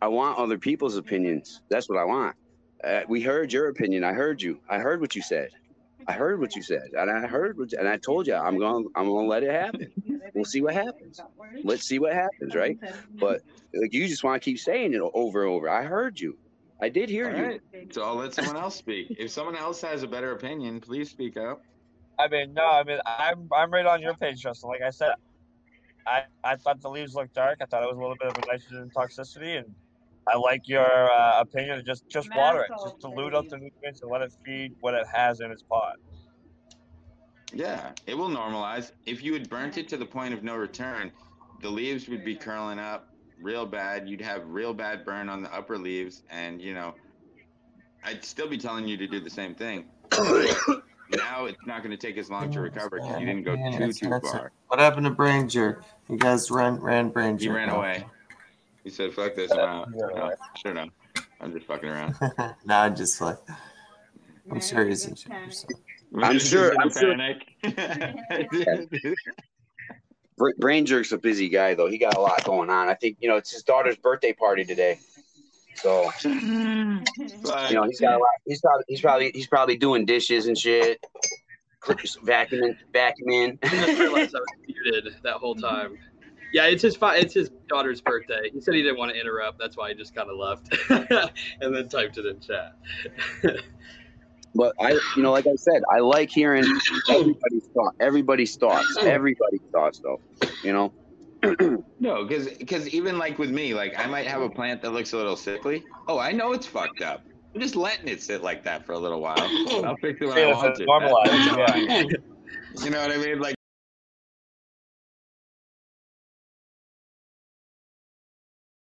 I want other people's opinions. That's what I want. Uh, we heard your opinion. I heard you. I heard what you said. I heard what you said, and I heard what, and I told you I'm going. I'm going to let it happen. We'll see what happens. Let's see what happens, right? But like you just want to keep saying it over and over. I heard you. I did hear All you. right, so I'll let someone else speak. If someone else has a better opinion, please speak up. I mean, no, I mean, I'm I'm right on your page, Justin. Like I said, I I thought the leaves looked dark. I thought it was a little bit of a nitrogen toxicity, and I like your uh, opinion. Just just water it, just dilute up the nutrients and let it feed what it has in its pot. Yeah, it will normalize. If you had burnt it to the point of no return, the leaves would be curling up real bad. You'd have real bad burn on the upper leaves, and you know, I'd still be telling you to do the same thing. now it's not going to take as long to recover because you didn't go Yeah, too too that's it. far. What happened to Brain Jerk? You guys ran ran Brain He ran off. away. He said, "Fuck this, I'm out." No, sure no. I'm just fucking around. nah, I just like. I'm sure he's in I'm sure. I'm sure. Panic. Bra- Brain Jerk's a busy guy though. He got a lot going on. I think you know it's his daughter's birthday party today, so you know he's got a lot. He's probably he's probably he's probably doing dishes and shit, vacuuming vacuuming. I just realized I was muted that whole time. Yeah, it's his fi- it's his daughter's birthday. He said he didn't want to interrupt. That's why he just kind of left and then typed it in chat. But I, you know, like I said, I like hearing everybody's thought, everybody's thoughts, everybody's thoughts, though. You know, No, because because even like with me, like I might have a plant that looks a little sickly. Oh, I know it's fucked up. I'm just letting it sit like that for a little while. I'll fix it when See I if want it's to. normalized, That's how I yeah. You know what I mean? Like